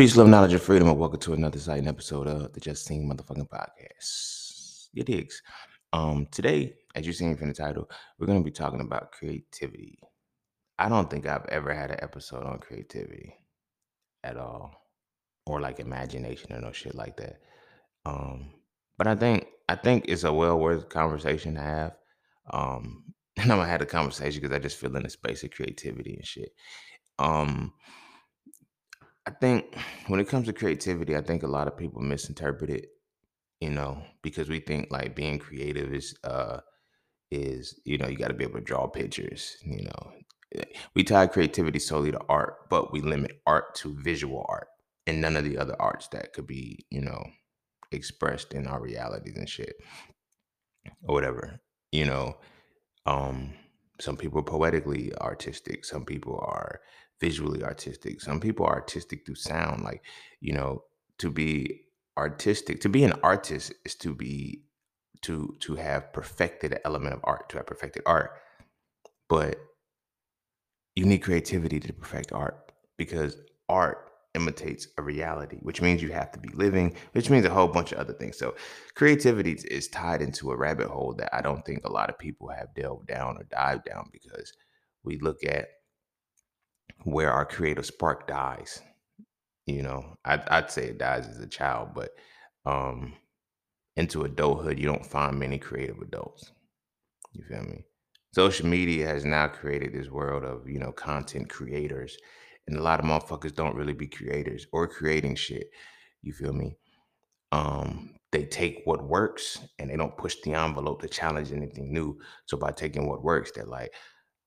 Peace, love, knowledge, and freedom, and welcome to another exciting episode of the Just Seen Motherfucking Podcast. Digs. Um, today, as you've seen from the title, we're gonna be talking about creativity. I don't think I've ever had an episode on creativity at all, or like imagination or no shit like that. Um, but I think I think it's a well worth conversation to have. Um, and I'm gonna have the conversation because I just feel in the space of creativity and shit. Um, I think when it comes to creativity, I think a lot of people misinterpret it, you know, because we think like being creative is uh is, you know, you got to be able to draw pictures, you know. Eh, We tie creativity solely to art, but we limit art to visual art and none of the other arts that could be, you know, expressed in our realities and shit or whatever. You know, um some people are poetically artistic, some people are visually artistic, some people are artistic through sound like, you know, to be artistic, to be an artist is to be to to have perfected an element of art, to have perfected art. But you need creativity to perfect art because art imitates a reality, which means you have to be living, which means a whole bunch of other things. So creativity is- tied into a rabbit hole that I don't think a lot of people have delved down or dived down because we look at where our creative spark dies. You know, I'd, I'd say it dies as a child, but um, into adulthood, you don't find many creative adults. You feel me? Social media has now created this world of, you know, content creators. And a lot of motherfuckers don't really be creators or creating shit. You feel me? Um, they take what works and they don't push the envelope to challenge anything new. So by taking what works, they're like,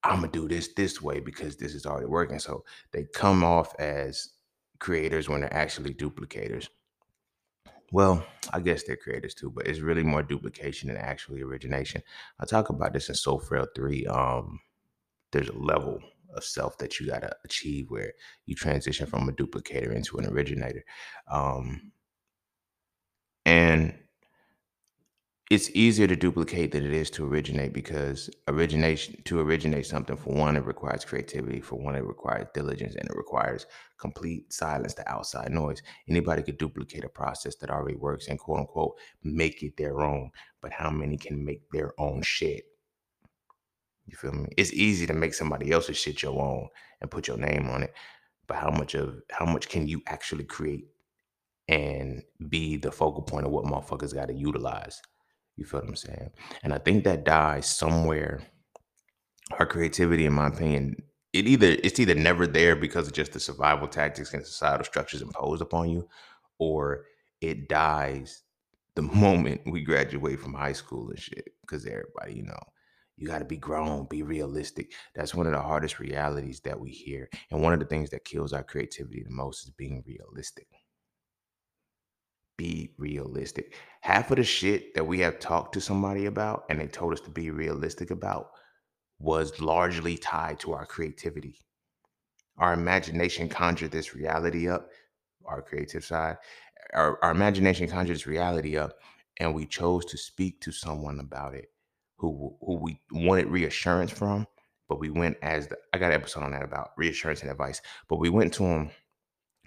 I'm gonna do this this way because this is already working. So they come off as creators when they're actually duplicators. Well, I guess they're creators too, but it's really more duplication than actually origination. I talk about this in Soul Frail 3. Um, there's a level of self that you gotta achieve where you transition from a duplicator into an originator. Um, and it's easier to duplicate than it is to originate because origination to originate something for one it requires creativity for one it requires diligence and it requires complete silence to outside noise. Anybody could duplicate a process that already works and quote unquote make it their own but how many can make their own shit? You feel me? It's easy to make somebody else's shit your own and put your name on it but how much of how much can you actually create and be the focal point of what motherfuckers got to utilize you feel what I'm saying? And I think that dies somewhere. Our creativity, in my opinion, it either it's either never there because of just the survival tactics and societal structures imposed upon you, or it dies the moment we graduate from high school and shit. Because everybody, you know, you got to be grown, be realistic. That's one of the hardest realities that we hear, and one of the things that kills our creativity the most is being realistic be realistic. Half of the shit that we have talked to somebody about and they told us to be realistic about was largely tied to our creativity. Our imagination conjured this reality up, our creative side. Our, our imagination conjured this reality up, and we chose to speak to someone about it who, who we wanted reassurance from. But we went as the, I got an episode on that about reassurance and advice. But we went to him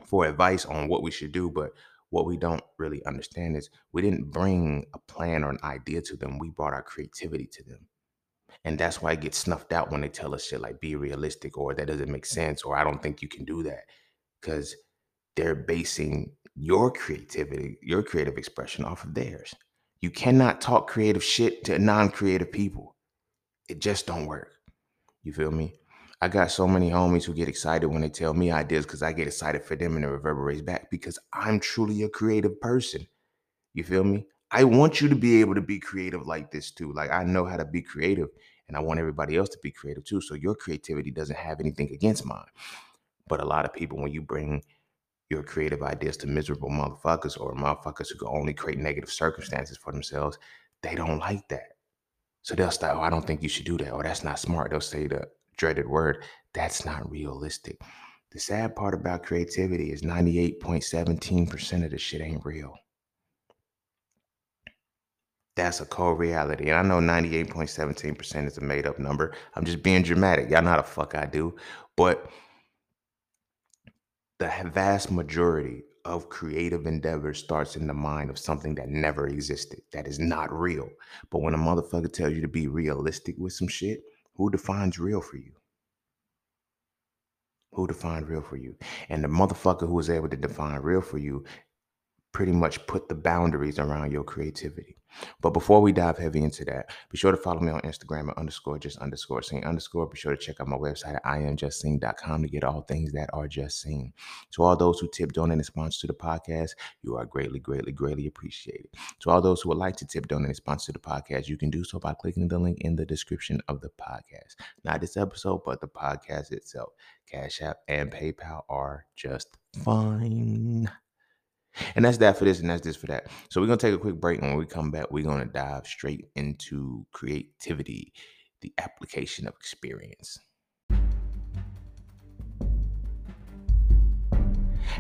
for advice on what we should do. But what we don't really understand is we didn't bring a plan or an idea to them. We brought our creativity to them. And that's why it gets snuffed out when they tell us shit like be realistic or that doesn't make sense or I don't think you can do that. Because they're basing your creativity, your creative expression off of theirs. You cannot talk creative shit to non-creative people. It just don't work. You feel me? I got so many homies who get excited when they tell me ideas because I get excited for them and it reverberates back because I'm truly a creative person. You feel me? I want you to be able to be creative like this too. Like I know how to be creative and I want everybody else to be creative too. So your creativity doesn't have anything against mine. But a lot of people, when you bring your creative ideas to miserable motherfuckers or motherfuckers who can only create negative circumstances for themselves, they don't like that. So they'll start, oh, I don't think you should do that. Or that's not smart. They'll say the dreaded word. That's not realistic. The sad part about creativity is 98.17% of the shit ain't real. That's a cold reality. And I know 98.17% is a made up number. I'm just being dramatic. Y'all know how the fuck I do. But the vast majority of creative endeavor starts in the mind of something that never existed, that is not real. But when a motherfucker tells you to be realistic with some shit, who defines real for you? Who defined real for you? And the motherfucker who was able to define real for you pretty much put the boundaries around your creativity. But before we dive heavy into that, be sure to follow me on Instagram at underscore just underscore seen underscore. Be sure to check out my website at iamjustseen.com to get all things that are just seen. To all those who tip, donate, and sponsor to the podcast, you are greatly, greatly, greatly appreciated. To all those who would like to tip, donate, and sponsor to the podcast, you can do so by clicking the link in the description of the podcast. Not this episode, but the podcast itself. Cash App and PayPal are just fine. And that's that for this, and that's this for that. So we're gonna take a quick break. And when we come back, we're gonna dive straight into creativity, the application of experience.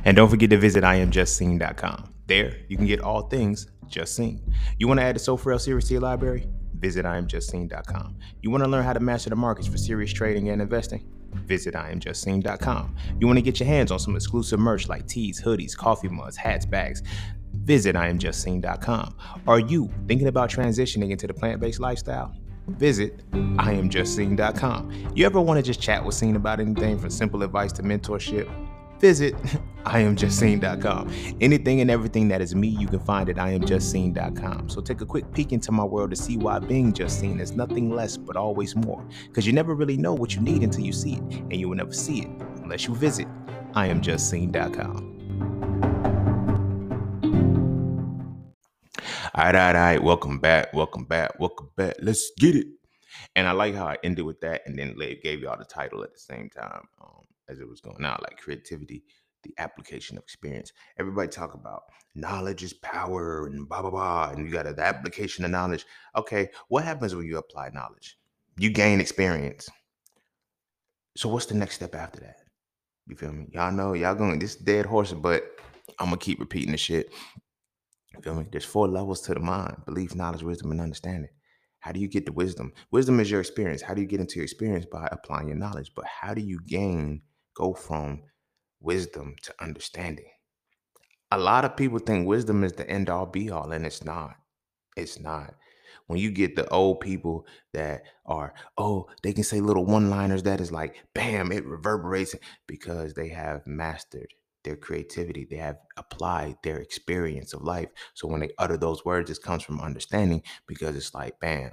And don't forget to visit iamjustseen.com. There, you can get all things just seen. You want to add the So For series to your library? Visit iamjustseen.com. You want to learn how to master the markets for serious trading and investing? Visit iamjustseen.com. You want to get your hands on some exclusive merch like tees, hoodies, coffee mugs, hats, bags, visit iamjustseen.com. Are you thinking about transitioning into the plant-based lifestyle? Visit iamjustseen.com. You ever want to just chat with Seen about anything from simple advice to mentorship? Visit iamjustseen.com. Anything and everything that is me, you can find at iamjustseen.com. So take a quick peek into my world to see why being just seen is nothing less but always more. Because you never really know what you need until you see it, and you will never see it unless you visit iamjustseen.com. All right, all right, all right. Welcome back. Welcome back. Welcome back. Let's get it. And I like how I ended with that and then gave y'all the title at the same time. Um, as it was going out, like creativity, the application of experience. Everybody talk about knowledge is power and blah blah blah, and you got the application of knowledge. Okay, what happens when you apply knowledge? You gain experience. So what's the next step after that? You feel me? Y'all know y'all going this dead horse, but I'm gonna keep repeating the shit. You feel me? There's four levels to the mind: belief, knowledge, wisdom, and understanding. How do you get the wisdom? Wisdom is your experience. How do you get into your experience by applying your knowledge? But how do you gain go from wisdom to understanding. A lot of people think wisdom is the end all be all, and it's not. It's not. When you get the old people that are, oh, they can say little one liners that is like, bam, it reverberates because they have mastered their creativity. They have applied their experience of life. So when they utter those words, it comes from understanding because it's like, bam,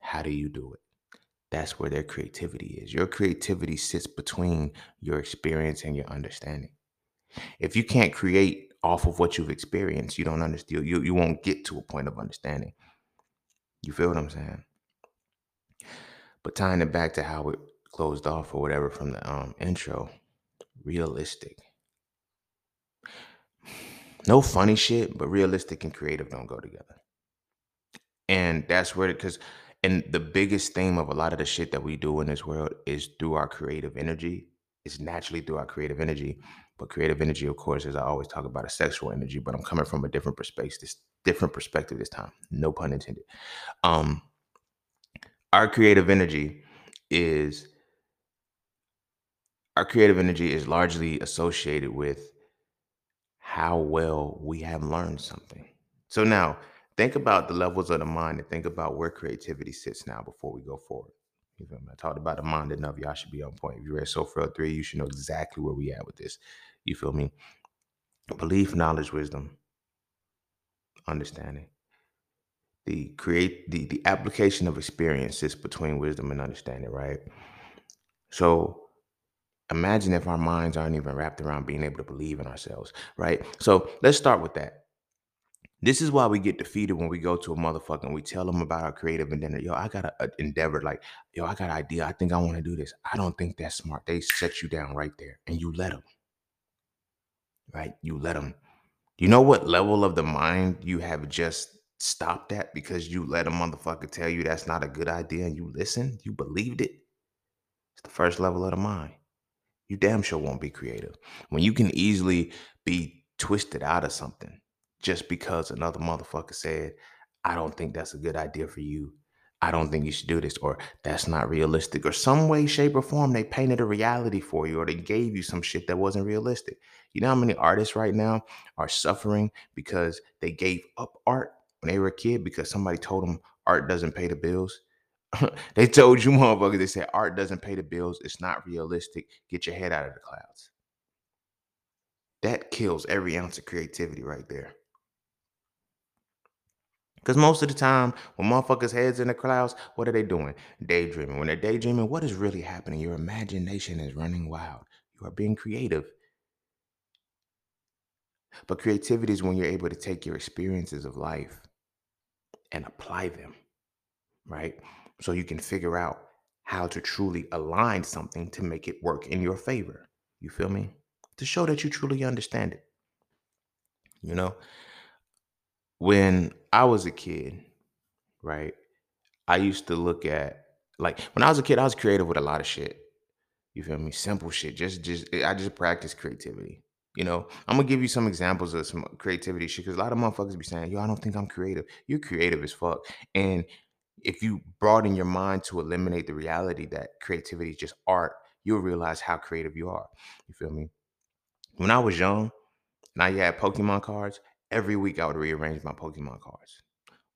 how do you do it? That's where their creativity is. Your creativity sits between your experience and your understanding. If you can't create off of what you've experienced, you don't understand. You, you won't get to a point of understanding. You feel what I'm saying? But tying it back to how it closed off or whatever from the um, intro, realistic. No funny shit, but realistic and creative don't go together. And that's where, it because and the biggest theme of a lot of the shit that we do in this world is through our creative energy. It's naturally through our creative energy. But creative energy, of course, as I always talk about, a sexual energy. But I'm coming from a different perspective. This different perspective this time. No pun intended. Um, our creative energy is our creative energy is largely associated with how well we have learned something. So now think about the levels of the mind and think about where creativity sits now before we go forward. You feel me? I talked about the mind enough. Y'all should be on point. If you read SoFro 3, you should know exactly where we at with this. You feel me? Belief, knowledge, wisdom, understanding. The create the, the application of experiences between wisdom and understanding, right? So imagine if our minds aren't even wrapped around being able to believe in ourselves, right? So let's start with that. This is why we get defeated when we go to a motherfucker and we tell them about our creative endeavor. Yo, I got an uh, endeavor. Like, yo, I got an idea. I think I want to do this. I don't think that's smart. They set you down right there and you let them. Right? You let them. You know what level of the mind you have just stopped at because you let a motherfucker tell you that's not a good idea and you listen? You believed it? It's the first level of the mind. You damn sure won't be creative. When you can easily be twisted out of something just because another motherfucker said, I don't think that's a good idea for you. I don't think you should do this, or that's not realistic, or some way, shape, or form they painted a reality for you, or they gave you some shit that wasn't realistic. You know how many artists right now are suffering because they gave up art when they were a kid because somebody told them art doesn't pay the bills? they told you motherfuckers, they said art doesn't pay the bills, it's not realistic. Get your head out of the clouds. That kills every ounce of creativity right there. Because most of the time, when motherfuckers' heads in the clouds, what are they doing? Daydreaming. When they're daydreaming, what is really happening? Your imagination is running wild. You are being creative. But creativity is when you're able to take your experiences of life and apply them, right? So you can figure out how to truly align something to make it work in your favor. You feel me? To show that you truly understand it. You know, when I was a kid, right? I used to look at like when I was a kid, I was creative with a lot of shit. You feel me? Simple shit. Just just I just practice creativity. You know, I'm gonna give you some examples of some creativity shit because a lot of motherfuckers be saying, yo, I don't think I'm creative. You're creative as fuck. And if you broaden your mind to eliminate the reality that creativity is just art, you'll realize how creative you are. You feel me? When I was young, and I had Pokemon cards, every week I would rearrange my Pokemon cards.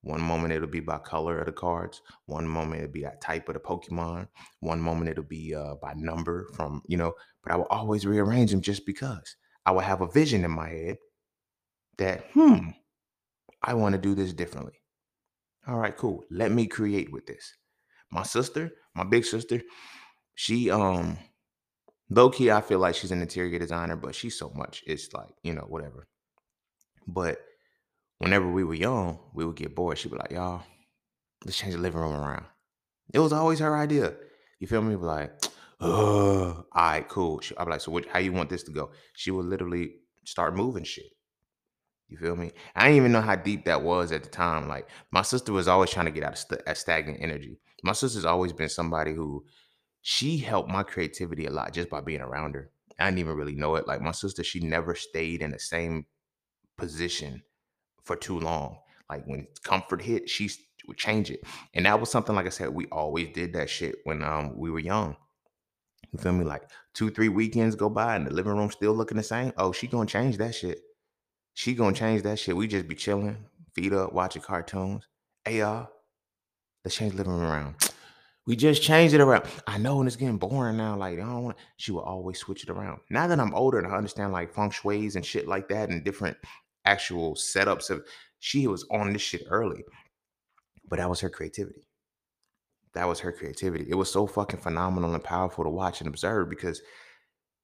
One moment it'll be by color of the cards. One moment it'll be that type of the Pokemon. One moment it'll be uh, by number from, you know, but I will always rearrange them just because I will have a vision in my head that, hmm, I want to do this differently. All right, cool. Let me create with this. My sister, my big sister, she um low key, I feel like she's an interior designer, but she's so much. It's like, you know, whatever. But whenever we were young, we would get bored. She'd be like, y'all, let's change the living room around. It was always her idea. You feel me? Be like, all right, cool. I'd be like, so what, how you want this to go? She would literally start moving shit. You feel me? I didn't even know how deep that was at the time. Like my sister was always trying to get out of st- a stagnant energy. My sister's always been somebody who she helped my creativity a lot just by being around her. I didn't even really know it. Like my sister, she never stayed in the same position for too long. Like when comfort hit, she would change it. And that was something, like I said, we always did that shit when um we were young. You feel me? Like two, three weekends go by and the living room still looking the same. Oh, she gonna change that shit. She gonna change that shit. We just be chilling, feet up, watching cartoons. Hey y'all, let's change the living room around. We just changed it around. I know, and it's getting boring now. Like I don't want. She will always switch it around. Now that I'm older and I understand like feng shui's and shit like that, and different actual setups of, she was on this shit early. But that was her creativity. That was her creativity. It was so fucking phenomenal and powerful to watch and observe because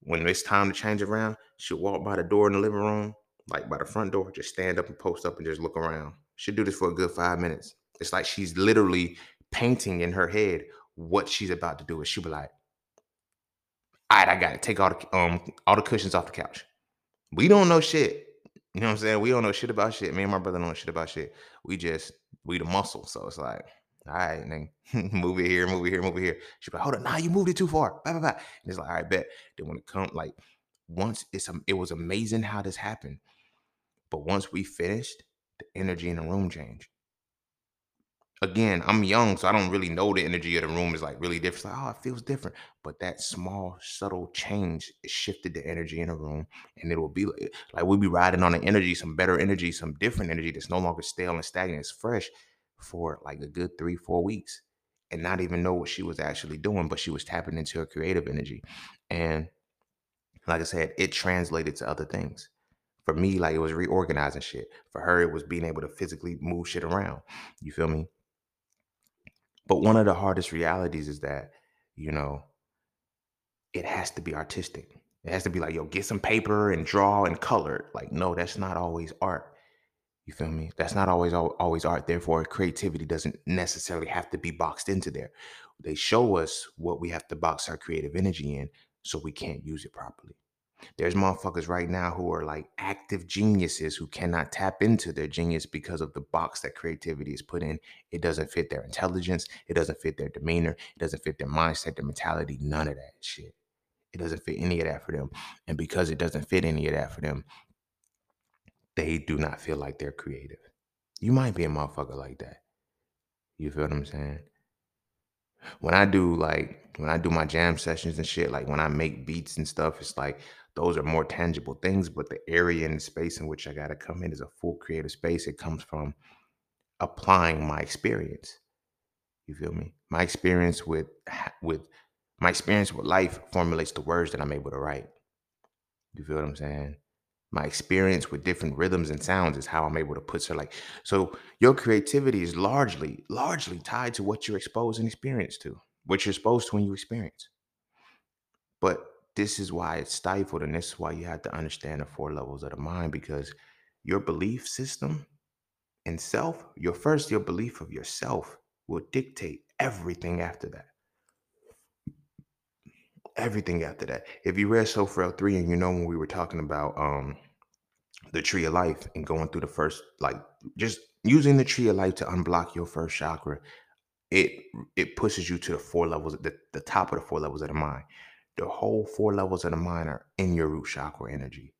when it's time to change around, she'll walk by the door in the living room, like by the front door, just stand up and post up and just look around. She'll do this for a good five minutes. It's like she's literally painting in her head what she's about to do. And she'll be like, all right, I got it. Take all the um all the cushions off the couch. We don't know shit. You know what I'm saying? We don't know shit about shit. Me and my brother don't know shit about shit. We just we the muscle. So it's like, all right, then move it here, move it here, move it here. She's like, hold on, nah, you moved it too far. Bye, bye, bye. And it's like, all right, bet. Then when it come, like, once it's it was amazing how this happened. But once we finished, the energy in the room changed. Again, I'm young, so I don't really know the energy of the room is like really different. It's like, oh, it feels different. But that small, subtle change shifted the energy in the room, and it will be like, like we'll be riding on the energy, some better energy, some different energy that's no longer stale and stagnant. It's fresh for like a good three, four weeks, and not even know what she was actually doing, but she was tapping into her creative energy. And like I said, it translated to other things. For me, like it was reorganizing shit. For her, it was being able to physically move shit around. You feel me? But one of the hardest realities is that, you know, it has to be artistic. It has to be like, yo, get some paper and draw and color. Like, no, that's not always art. You feel me? That's not always always art. Therefore, creativity doesn't necessarily have to be boxed into there. They show us what we have to box our creative energy in so we can't use it properly. There's motherfuckers right now who are like active geniuses who cannot tap into their genius because of the box that creativity is put in. It doesn't fit their intelligence. It doesn't fit their demeanor. It doesn't fit their mindset, their mentality, none of that shit. It doesn't fit any of that for them. And because it doesn't fit any of that for them, they do not feel like they're creative. You might be a motherfucker like that. You feel what I'm saying? When I do like when I do my jam sessions and shit, like when I make beats and stuff, it's like those are more tangible things. But the area and the space in which I gotta come in is a full creative space. It comes from applying my experience. You feel me? My experience with with my experience with life formulates the words that I'm able to write. You feel what I'm saying? My experience with different rhythms and sounds is how I'm able to put so like so your creativity is largely largely tied to what you're exposed and experienced to, what you're exposed to when you experience. But this is why it's stifled, and this is why you have to understand the four levels of the mind because your belief system and self, your first your belief of yourself will dictate everything after that everything after that. If you read So Frail 3 and you know when we were talking about um the tree of life and going through the first like just using the tree of life to unblock your first chakra, it it pushes you to the four levels, the, the top of the four levels of the mind. The whole four levels of the mind are in your root chakra energy,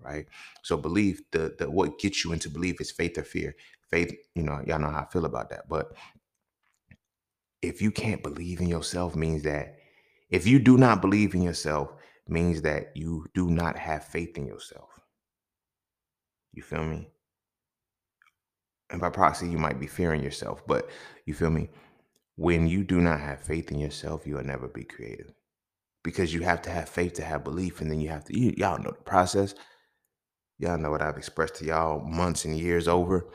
right? So belief, the the what gets you into belief is faith or fear. Faith, you know, y'all know how I feel about that. But if you can't believe in yourself, means that if you do not believe in yourself, means that you do not have faith in yourself. You feel me? And by proxy, you might be fearing yourself, but you feel me? When you do not have faith in yourself, you will never be creative because you have to have faith to have belief. And then you have to, you, y'all know the process. Y'all know what I've expressed to y'all months and years over.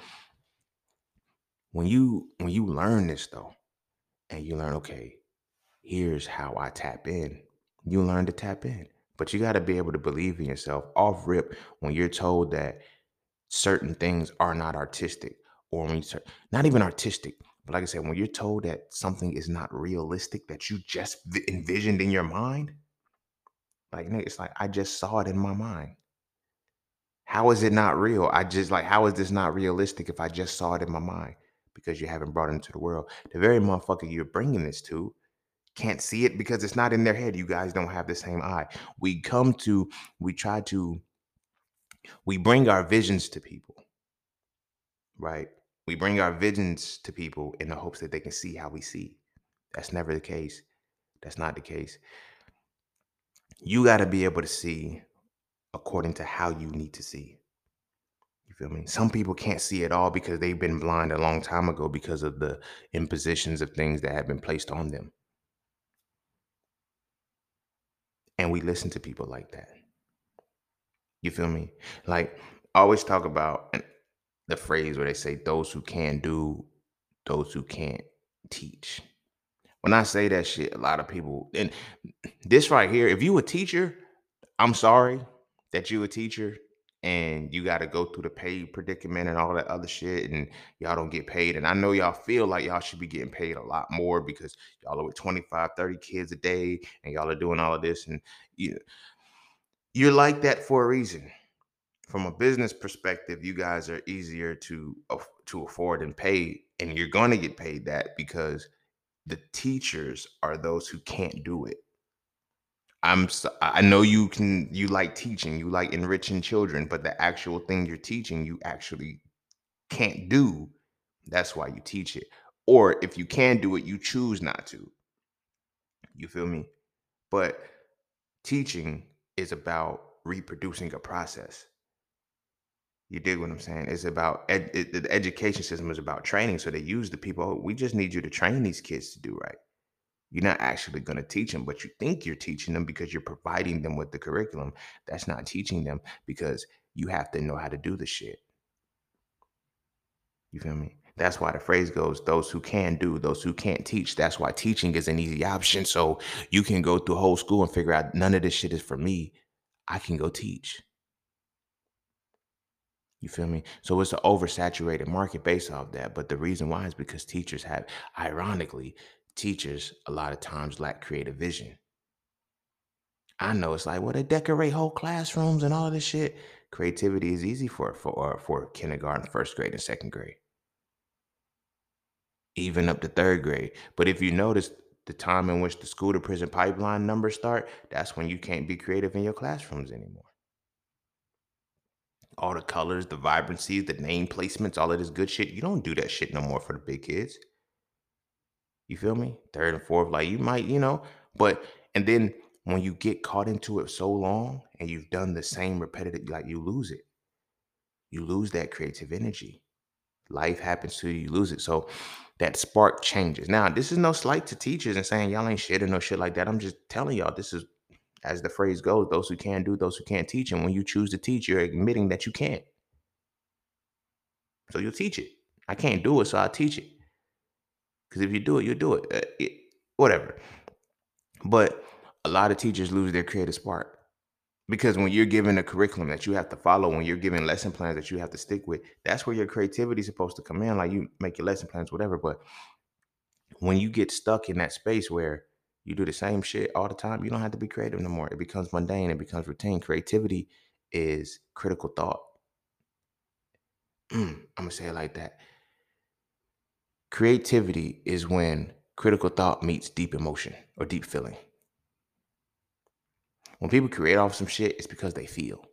When you when you learn this though, and you learn, okay, here's how I tap in. You learn to tap in. But you got to be able to believe in yourself off rip when you're told that certain things are not artistic or when you not even artistic. But like I said, when you're told that something is not realistic that you just envisioned in your mind, like it's like I just saw it in my mind. How is it not real? I just like how is this not realistic if I just saw it in my mind? Because you haven't brought it into the world. The very motherfucker you're bringing this to can't see it because it's not in their head. You guys don't have the same eye. We come to, we try to, we bring our visions to people, right? We bring our visions to people in the hopes that they can see how we see. That's never the case. That's not the case. You got to be able to see according to how you need to see. You feel me? Some people can't see at all because they've been blind a long time ago because of the impositions of things that have been placed on them. And we listen to people like that. You feel me? Like, I always talk about the phrase where they say, those who can do, those who can't teach. When I say that shit, a lot of people, and this right here, if you a teacher, I'm sorry that you a teacher and you got to go through the pay predicament and all that other shit and y'all don't get paid and i know y'all feel like y'all should be getting paid a lot more because y'all are with 25 30 kids a day and y'all are doing all of this and you you're like that for a reason from a business perspective you guys are easier to to afford and pay and you're going to get paid that because the teachers are those who can't do it I'm I know you can you like teaching, you like enriching children, but the actual thing you're teaching you actually can't do. That's why you teach it. Or if you can do it, you choose not to. You feel me? But teaching is about reproducing a process. You dig what I'm saying? It's about ed, it, the education system is about training. So they use the people. Oh, we just need you to train these kids to do right. You're not actually going to teach them, but you think you're teaching them because you're providing them with the curriculum. That's not teaching them because you have to know how to do the shit. You feel me? That's why the phrase goes, those who can do, those who can't teach. That's why teaching is an easy option. So you can go through whole school and figure out none of this shit is for me. I can go teach. You feel me? So it's an oversaturated market based off that. But the reason why is because teachers have, ironically, teachers a lot of times lack creative vision. I know it's like, well, they decorate whole classrooms and all of this shit. Creativity is easy for for uh, for kindergarten, first grade, and second grade, even up to third grade. But if you notice the time in which the school to prison pipeline numbers start, that's when you can't be creative in your classrooms anymore. All the colors, the vibrancies, the name placements, all of this good shit. You don't do that shit no more for the big kids. You feel me? Third and fourth, like you might, you know, but and then when you get caught into it so long and you've done the same repetitive, like you lose it. You lose that creative energy. Life happens to you, you lose it. So that spark changes. Now, this is no slight to teachers and saying y'all ain't shit or no shit like that. I'm just telling y'all this is as the phrase goes, those who can do, those who can't teach. And when you choose to teach, you're admitting that you can't. So you'll teach it. I can't do it, so I'll teach it. Because if you do it, you'll do it. Uh, it. Whatever. But a lot of teachers lose their creative spark because when you're given a curriculum that you have to follow, when you're given lesson plans that you have to stick with, that's where your creativity is supposed to come in. Like you make your lesson plans, whatever. But when you get stuck in that space where you do the same shit all the time, you don't have to be creative no more. It becomes mundane, it becomes routine. Creativity is critical thought. Mm, I'm gonna say it like that. Creativity is when critical thought meets deep emotion or deep feeling. When people create off some shit, it's because they feel.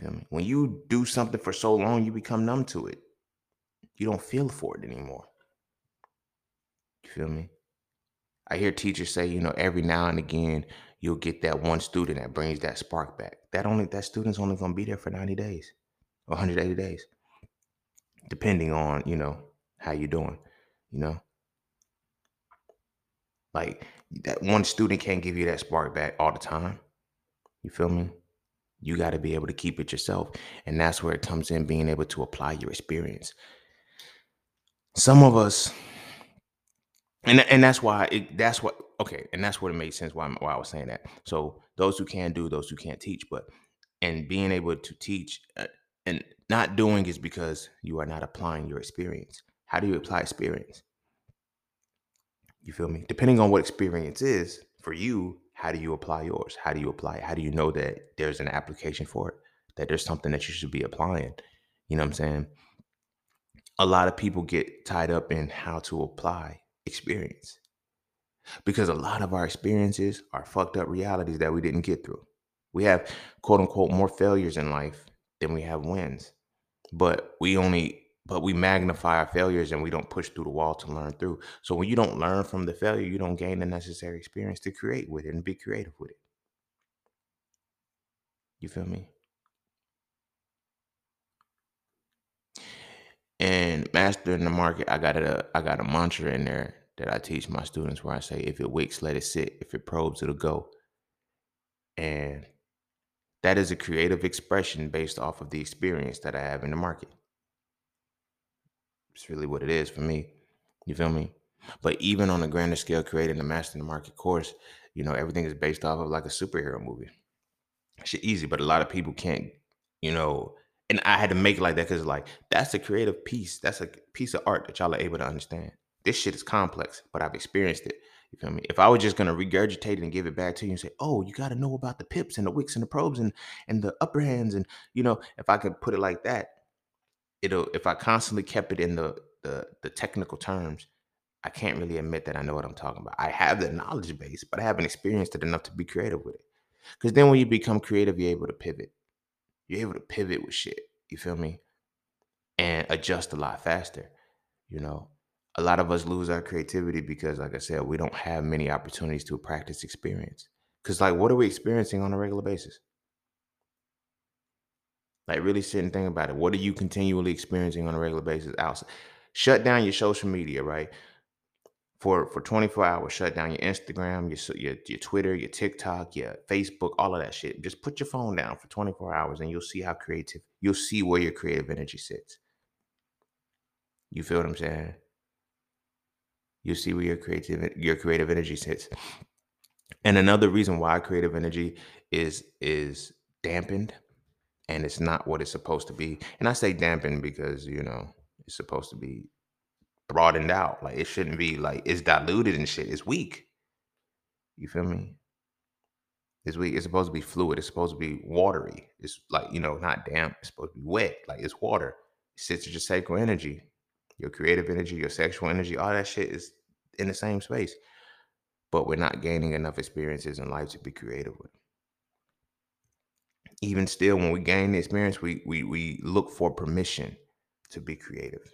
Feel me? When you do something for so long, you become numb to it. You don't feel for it anymore. You feel me? I hear teachers say, you know, every now and again you'll get that one student that brings that spark back. That only that student's only gonna be there for 90 days or 180 days. Depending on, you know, how you're doing, you know. Like that one student can't give you that spark back all the time. You feel me? You got to be able to keep it yourself. And that's where it comes in being able to apply your experience. Some of us, and, and that's why it, that's what, okay. And that's what it made sense why, why I was saying that. So those who can do, those who can't teach, but, and being able to teach uh, and not doing is because you are not applying your experience. How do you apply experience? You feel me? Depending on what experience is for you, how do you apply yours? How do you apply it? How do you know that there's an application for it? That there's something that you should be applying? You know what I'm saying? A lot of people get tied up in how to apply experience because a lot of our experiences are fucked up realities that we didn't get through. We have quote unquote more failures in life than we have wins, but we only but we magnify our failures and we don't push through the wall to learn through. So when you don't learn from the failure, you don't gain the necessary experience to create with it and be creative with it. You feel me? And mastering the market, I got a uh, I got a mantra in there that I teach my students where I say, if it wicks, let it sit. If it probes, it'll go. And that is a creative expression based off of the experience that I have in the market. It's really what it is for me. You feel me? But even on a grander scale, creating the Master the Market course, you know, everything is based off of like a superhero movie. Shit easy, but a lot of people can't, you know, and I had to make it like that because like that's a creative piece. That's a piece of art that y'all are able to understand. This shit is complex, but I've experienced it. You feel me? If I was just gonna regurgitate it and give it back to you and say, "Oh, you got to know about the pips and the wicks and the probes and and the upper hands," and you know, if I could put it like that, it'll if I constantly kept it in the the the technical terms, I can't really admit that I know what I'm talking about. I have the knowledge base, but I haven't experienced it enough to be creative with it. Because then when you become creative, you're able to pivot. You're able to pivot with shit. You feel me? And adjust a lot faster. You know, a lot of us lose our creativity because, like I said, we don't have many opportunities to practice experience. Because, like, what are we experiencing on a regular basis? Like really sit and think about it. What are you continually experiencing on a regular basis outside? Shut down your social media, right? For for 24 hours, shut down your Instagram, your your, your Twitter, your TikTok, your Facebook, all of that shit. Just put your phone down for 24 hours and you'll see how creative, you'll see where your creative energy sits. You feel what I'm saying? You'll see where your creative your creative energy sits. And another reason why creative energy is is dampened and it's not what it's supposed to be. And I say dampened because, you know, it's supposed to be broadened out. Like it shouldn't be like it's diluted and shit. It's weak. You feel me? It's weak. It's supposed to be fluid. It's supposed to be watery. It's like, you know, not damp. It's supposed to be wet. Like it's water. It sits with your sacral energy, your creative energy, your sexual energy. All that shit is in the same space. But we're not gaining enough experiences in life to be creative with even still, when we gain the experience, we we we look for permission to be creative.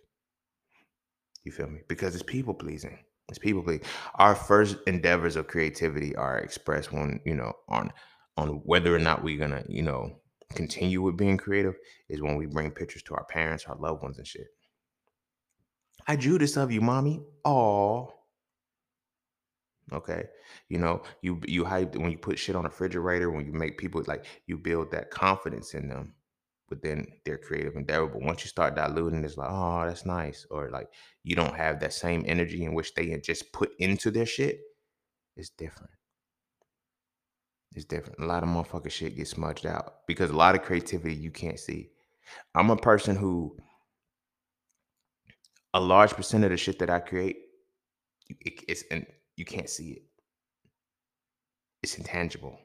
You feel me? Because it's people pleasing. It's people pleasing. Our first endeavors of creativity are expressed when, you know, on on whether or not we're gonna, you know, continue with being creative is when we bring pictures to our parents, our loved ones, and shit. I drew this of you, mommy. Oh, okay. You know, you you hype when you put shit on a refrigerator, when you make people like you build that confidence in them within their creative endeavor. But once you start diluting, it's like, oh, that's nice. Or like you don't have that same energy in which they just put into their shit. It's different. It's different. A lot of motherfucker shit gets smudged out because a lot of creativity you can't see. I'm a person who a large percent of the shit that I create, it, it's and you can't see it. It's intangible.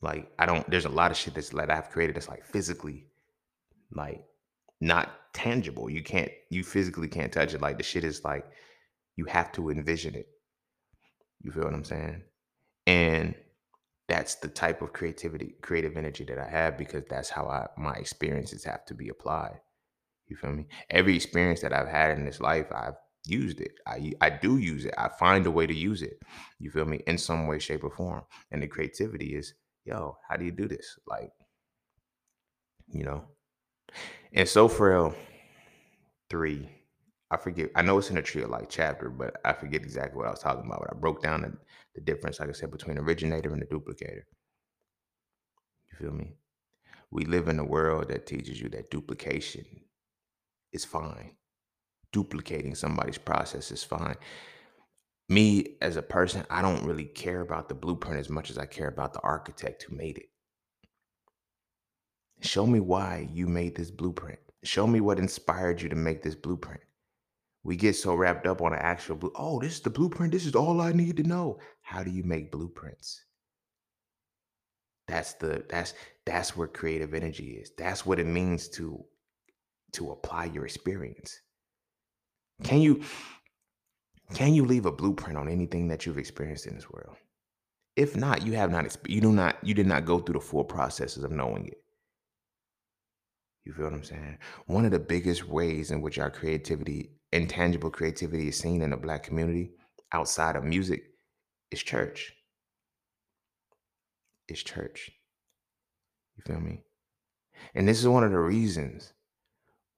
Like I don't. There's a lot of shit that's that I've created that's like physically, like not tangible. You can't. You physically can't touch it. Like the shit is like you have to envision it. You feel what I'm saying? And that's the type of creativity, creative energy that I have because that's how I my experiences have to be applied. You feel me? Every experience that I've had in this life, I've used it. I I do use it. I find a way to use it. You feel me? In some way, shape, or form. And the creativity is, yo, how do you do this? Like, you know. And so frail three, I forget. I know it's in a trio like chapter, but I forget exactly what I was talking about. But I broke down the, the difference, like I said, between originator and the duplicator. You feel me? We live in a world that teaches you that duplication is fine. Duplicating somebody's process is fine. Me as a person, I don't really care about the blueprint as much as I care about the architect who made it. Show me why you made this blueprint. Show me what inspired you to make this blueprint. We get so wrapped up on an actual blue. Oh, this is the blueprint. This is all I need to know. How do you make blueprints? That's the that's that's where creative energy is. That's what it means to to apply your experience. Can you can you leave a blueprint on anything that you've experienced in this world? If not, you have not you do not you did not go through the full processes of knowing it. You feel what I'm saying? One of the biggest ways in which our creativity, intangible creativity, is seen in the black community outside of music is church. It's church. You feel me? And this is one of the reasons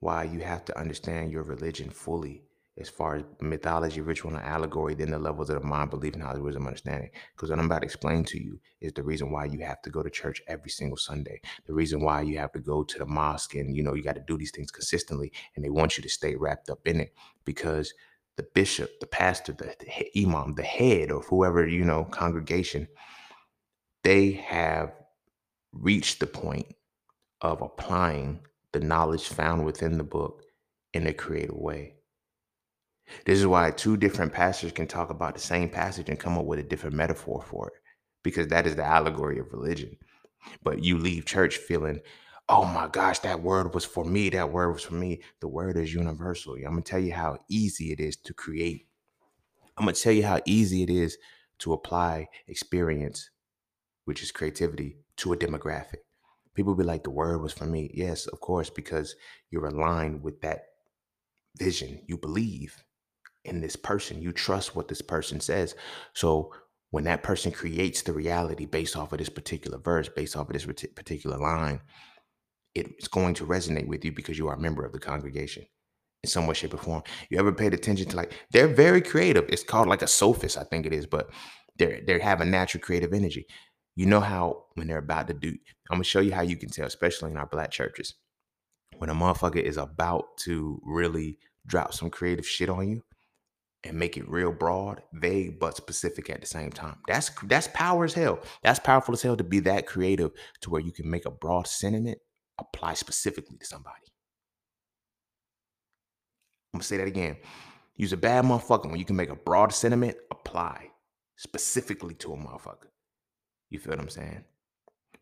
why you have to understand your religion fully as far as mythology, ritual, and allegory, then the levels of the mind, belief, knowledge, wisdom, understanding. Because what I'm about to explain to you is the reason why you have to go to church every single Sunday. The reason why you have to go to the mosque and you know you got to do these things consistently, and they want you to stay wrapped up in it because the bishop, the pastor, the, the imam, the head of whoever you know congregation, they have reached the point of applying the knowledge found within the book in a creative way. This is why two different pastors can talk about the same passage and come up with a different metaphor for it, because that is the allegory of religion. But you leave church feeling, oh my gosh, that word was for me. That word was for me. The word is universal. I'm going to tell you how easy it is to create. I'm going to tell you how easy it is to apply experience, which is creativity, to a demographic. People be like, the word was for me. Yes, of course, because you're aligned with that vision. You believe in this person. You trust what this person says. So when that person creates the reality based off of this particular verse, based off of this particular line, it's going to resonate with you because you are a member of the congregation in some way, shape, or form. You ever paid attention to like they're very creative. It's called like a sophist, I think it is, but they're they have a natural creative energy. You know how when they're about to do, I'm gonna show you how you can tell, especially in our black churches, when a motherfucker is about to really drop some creative shit on you and make it real broad, vague, but specific at the same time. That's that's power as hell. That's powerful as hell to be that creative to where you can make a broad sentiment apply specifically to somebody. I'm gonna say that again. Use a bad motherfucker when you can make a broad sentiment apply specifically to a motherfucker. You feel what I'm saying?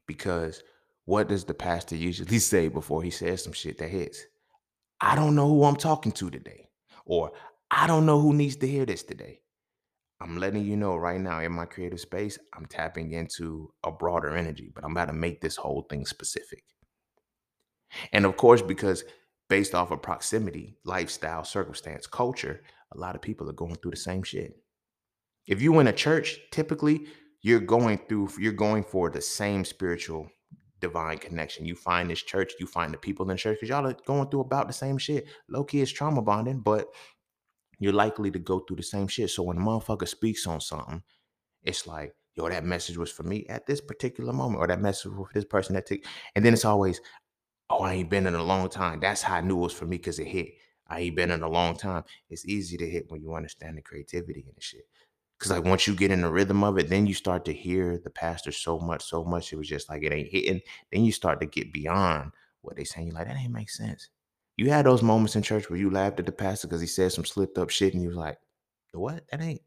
Because what does the pastor usually say before he says some shit that hits? I don't know who I'm talking to today. Or I don't know who needs to hear this today. I'm letting you know right now in my creative space, I'm tapping into a broader energy, but I'm about to make this whole thing specific. And of course, because based off of proximity, lifestyle, circumstance, culture, a lot of people are going through the same shit. If you in a church, typically you're going through, you're going for the same spiritual divine connection. You find this church, you find the people in the church because y'all are going through about the same shit. Low key is trauma bonding, but you're likely to go through the same shit. So when a motherfucker speaks on something, it's like, yo, that message was for me at this particular moment, or that message was for this person that took. And then it's always, oh, I ain't been in a long time. That's how I knew it was for me because it hit. I ain't been in a long time. It's easy to hit when you understand the creativity and the shit. Cause like once you get in the rhythm of it, then you start to hear the pastor so much, so much. It was just like it ain't hitting. Then you start to get beyond what they saying. You're like, that ain't make sense. You had those moments in church where you laughed at the pastor because he said some slipped up shit, and you was like, what? That ain't,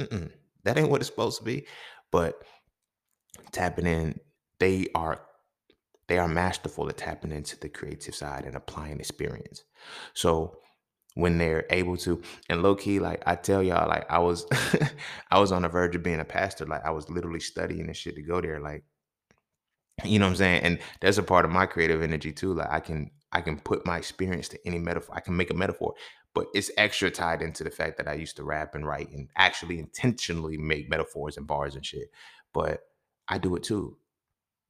mm-mm. that ain't what it's supposed to be. But tapping in, they are they are masterful at tapping into the creative side and applying experience. So when they're able to and low key like i tell y'all like i was i was on the verge of being a pastor like i was literally studying and shit to go there like you know what i'm saying and that's a part of my creative energy too like i can i can put my experience to any metaphor i can make a metaphor but it's extra tied into the fact that i used to rap and write and actually intentionally make metaphors and bars and shit but i do it too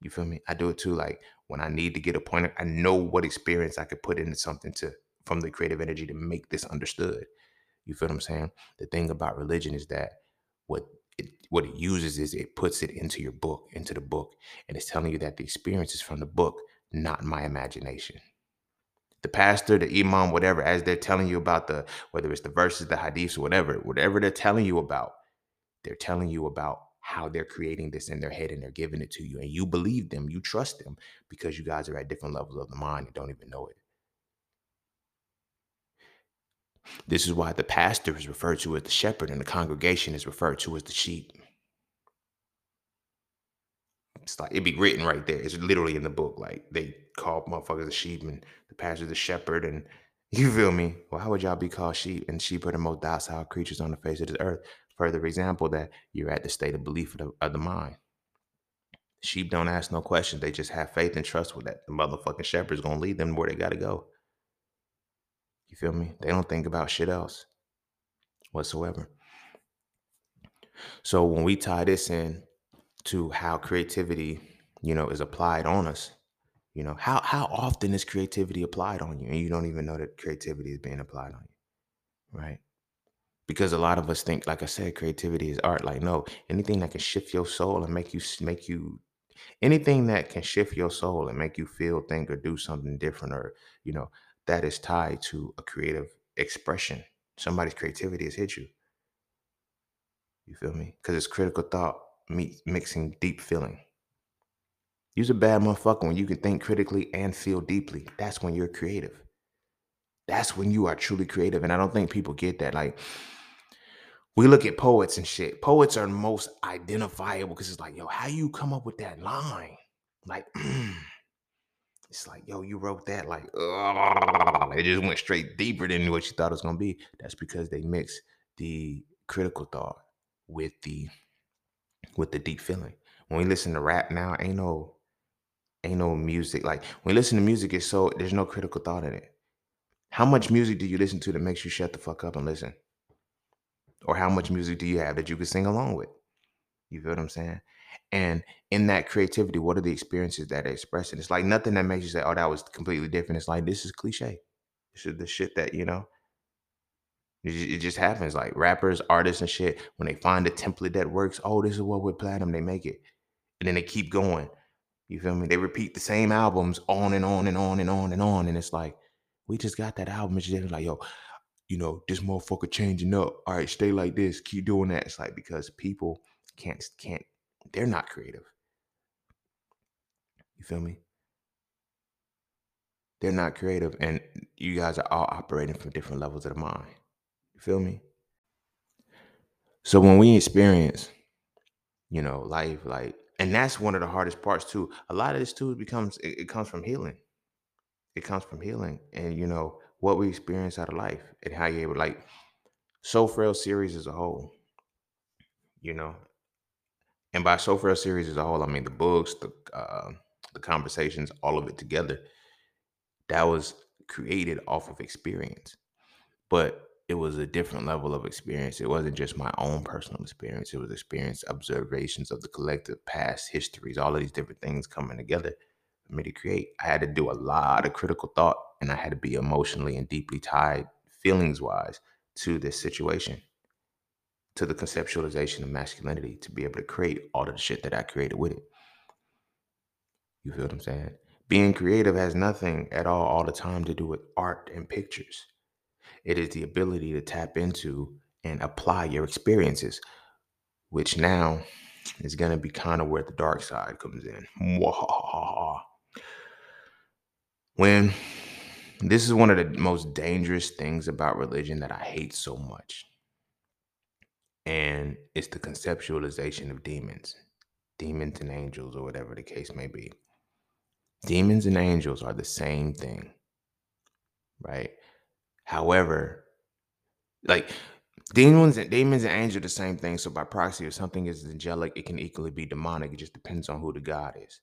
you feel me i do it too like when i need to get a point i know what experience i could put into something to from the creative energy to make this understood. You feel what I'm saying? The thing about religion is that what it, what it uses is it puts it into your book, into the book, and it's telling you that the experience is from the book, not my imagination. The pastor, the imam, whatever, as they're telling you about the whether it's the verses, the hadiths, whatever, whatever they're telling you about, they're telling you about how they're creating this in their head and they're giving it to you, and you believe them, you trust them because you guys are at different levels of the mind and don't even know it. This is why the pastor is referred to as the shepherd and the congregation is referred to as the sheep. It's like it'd be written right there. It's literally in the book. Like they call motherfuckers the sheep and the pastor the shepherd. And you feel me? Well, how would y'all be called sheep? And sheep are the most docile creatures on the face of this earth. Further example that you're at the state of belief of the, of the mind. Sheep don't ask no questions. They just have faith and trust with that. The motherfucking shepherd's gonna lead them where they gotta go. You feel me? They don't think about shit else whatsoever. So when we tie this in to how creativity, you know, is applied on us, you know, how how often is creativity applied on you and you don't even know that creativity is being applied on you, right? Because a lot of us think, like I said, creativity is art. Like, no, anything that can shift your soul and make you make you anything that can shift your soul and make you feel, think, or do something different, or you know, that is tied to a creative expression. Somebody's creativity has hit you. You feel me? Because it's critical thought meet, mixing deep feeling. You're a bad motherfucker when you can think critically and feel deeply. That's when you're creative. That's when you are truly creative. And I don't think people get that. Like, we look at poets and shit. Poets are most identifiable because it's like, yo, how you come up with that line? Like, It's like, yo, you wrote that like, it just went straight deeper than what you thought it was gonna be. That's because they mix the critical thought with the with the deep feeling. When we listen to rap now, ain't no ain't no music. Like when we listen to music, it's so there's no critical thought in it. How much music do you listen to that makes you shut the fuck up and listen? Or how much music do you have that you can sing along with? You feel what I'm saying? And in that creativity, what are the experiences that are expressing? It's like nothing that makes you say, "Oh, that was completely different." It's like this is cliche. This is the shit that you know. It, just happens. Like rappers, artists, and shit. When they find a template that works, oh, this is what we're platinum. They make it, and then they keep going. You feel me? They repeat the same albums on and on and on and on and on, and it's like we just got that album. It's just like, yo, you know, this motherfucker changing up. All right, stay like this. Keep doing that. It's like because people can't can't they're not creative. You feel me? They're not creative, and you guys are all operating from different levels of the mind. You feel me? So when we experience, you know, life, like, and that's one of the hardest parts too. A lot of this too becomes it, it comes from healing. It comes from healing, and you know what we experience out of life, and how you able, like, Soul Frail series as a whole. You know, and by So Frail series as a whole, I mean the books, the uh, the conversations, all of it together. That was created off of experience. But it was a different level of experience. It wasn't just my own personal experience. It was experience observations of the collective past histories, all of these different things coming together for me to create. I had to do a lot of critical thought and I had to be emotionally and deeply tied, feelings wise, to this situation, to the conceptualization of masculinity, to be able to create all of the shit that I created with it. You feel what I'm saying? Being creative has nothing at all, all the time to do with art and pictures. It is the ability to tap into and apply your experiences, which now is going to be kind of where the dark side comes in. When this is one of the most dangerous things about religion that I hate so much. And it's the conceptualization of demons, demons and angels, or whatever the case may be. Demons and angels are the same thing, right? However, like demons and demons and angels are the same thing. So by proxy, if something is angelic, it can equally be demonic. It just depends on who the God is.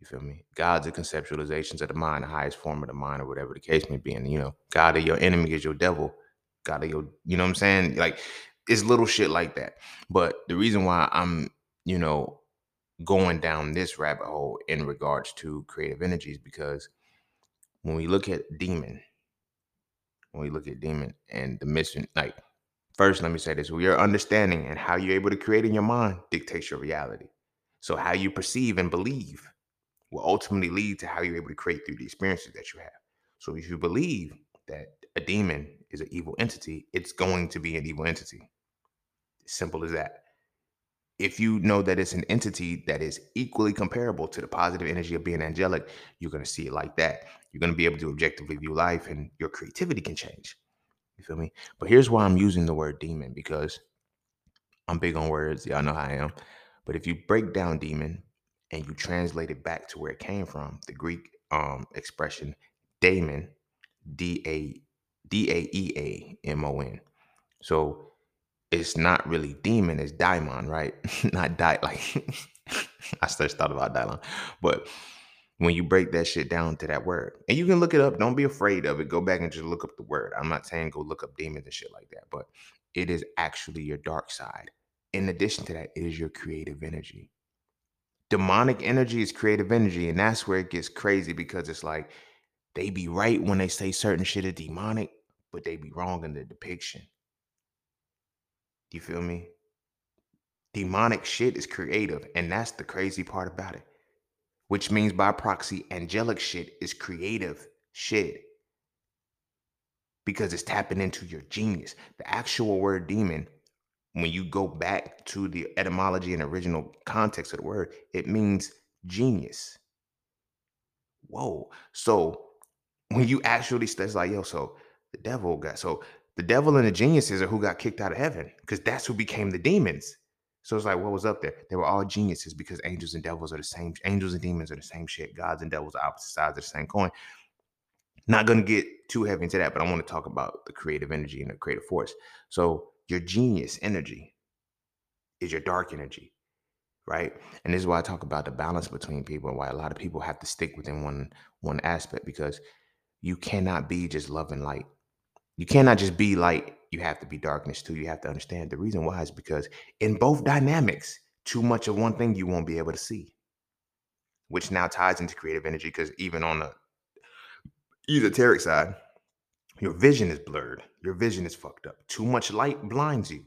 You feel me? God's are conceptualizations of the mind, the highest form of the mind, or whatever the case may be. And you know, God of your enemy is your devil. God of your, you know what I'm saying? Like it's little shit like that. But the reason why I'm, you know, going down this rabbit hole in regards to creative energies because when we look at demon, when we look at demon and the mission, like first, let me say this: your understanding and how you're able to create in your mind dictates your reality. So how you perceive and believe will ultimately lead to how you're able to create through the experiences that you have. So if you believe that a demon is an evil entity, it's going to be an evil entity. Simple as that. If you know that it's an entity that is equally comparable to the positive energy of being angelic, you're going to see it like that. You're going to be able to objectively view life and your creativity can change. You feel me? But here's why I'm using the word demon because I'm big on words. Y'all know how I am. But if you break down demon and you translate it back to where it came from, the Greek um, expression daemon, D A D A E A M O N. So it's not really demon, it's daimon, right? not die like I just thought about daimon. But when you break that shit down to that word, and you can look it up, don't be afraid of it. Go back and just look up the word. I'm not saying go look up demons and shit like that, but it is actually your dark side. In addition to that, it is your creative energy demonic energy is creative energy and that's where it gets crazy because it's like they be right when they say certain shit is demonic but they be wrong in the depiction you feel me demonic shit is creative and that's the crazy part about it which means by proxy angelic shit is creative shit because it's tapping into your genius the actual word demon when you go back to the etymology and original context of the word, it means genius. Whoa. So when you actually it's like, yo, so the devil got so the devil and the geniuses are who got kicked out of heaven because that's who became the demons. So it's like, what was up there? They were all geniuses because angels and devils are the same. Angels and demons are the same shit. Gods and devils are opposite sides of the same coin. Not gonna get too heavy into that, but I want to talk about the creative energy and the creative force. So your genius energy is your dark energy, right? And this is why I talk about the balance between people and why a lot of people have to stick within one one aspect because you cannot be just love and light. You cannot just be light. You have to be darkness too. You have to understand the reason why is because in both dynamics, too much of one thing you won't be able to see, which now ties into creative energy because even on the esoteric side, your vision is blurred. Your vision is fucked up. Too much light blinds you.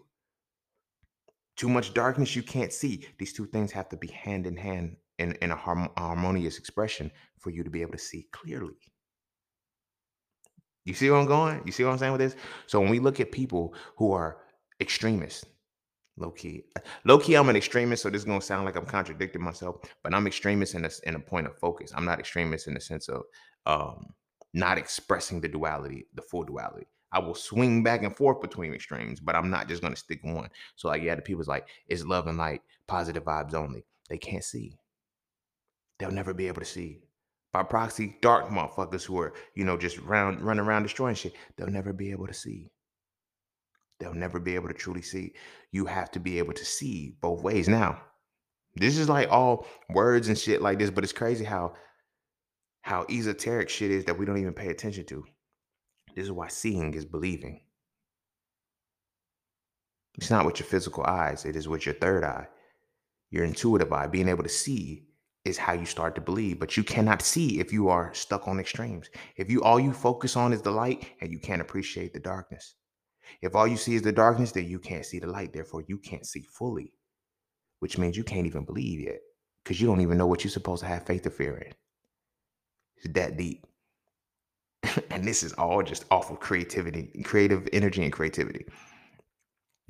Too much darkness you can't see. These two things have to be hand in hand in, in a harmonious expression for you to be able to see clearly. You see where I'm going? You see what I'm saying with this? So when we look at people who are extremists, low key, low key, I'm an extremist, so this is gonna sound like I'm contradicting myself, but I'm extremist in a in a point of focus. I'm not extremist in the sense of um not expressing the duality, the full duality. I will swing back and forth between extremes, but I'm not just to stick one. So, like, yeah, the people's like, it's love and light, positive vibes only. They can't see. They'll never be able to see. By proxy, dark motherfuckers who are, you know, just round running around destroying shit, they'll never be able to see. They'll never be able to truly see. You have to be able to see both ways. Now, this is like all words and shit like this, but it's crazy how how esoteric shit is that we don't even pay attention to. This is why seeing is believing. It's not with your physical eyes, it is with your third eye. Your intuitive eye, being able to see is how you start to believe, but you cannot see if you are stuck on extremes. If you all you focus on is the light and you can't appreciate the darkness. If all you see is the darkness, then you can't see the light. Therefore, you can't see fully, which means you can't even believe yet because you don't even know what you're supposed to have faith or fear in. It's that deep. and this is all just off of creativity, creative energy and creativity.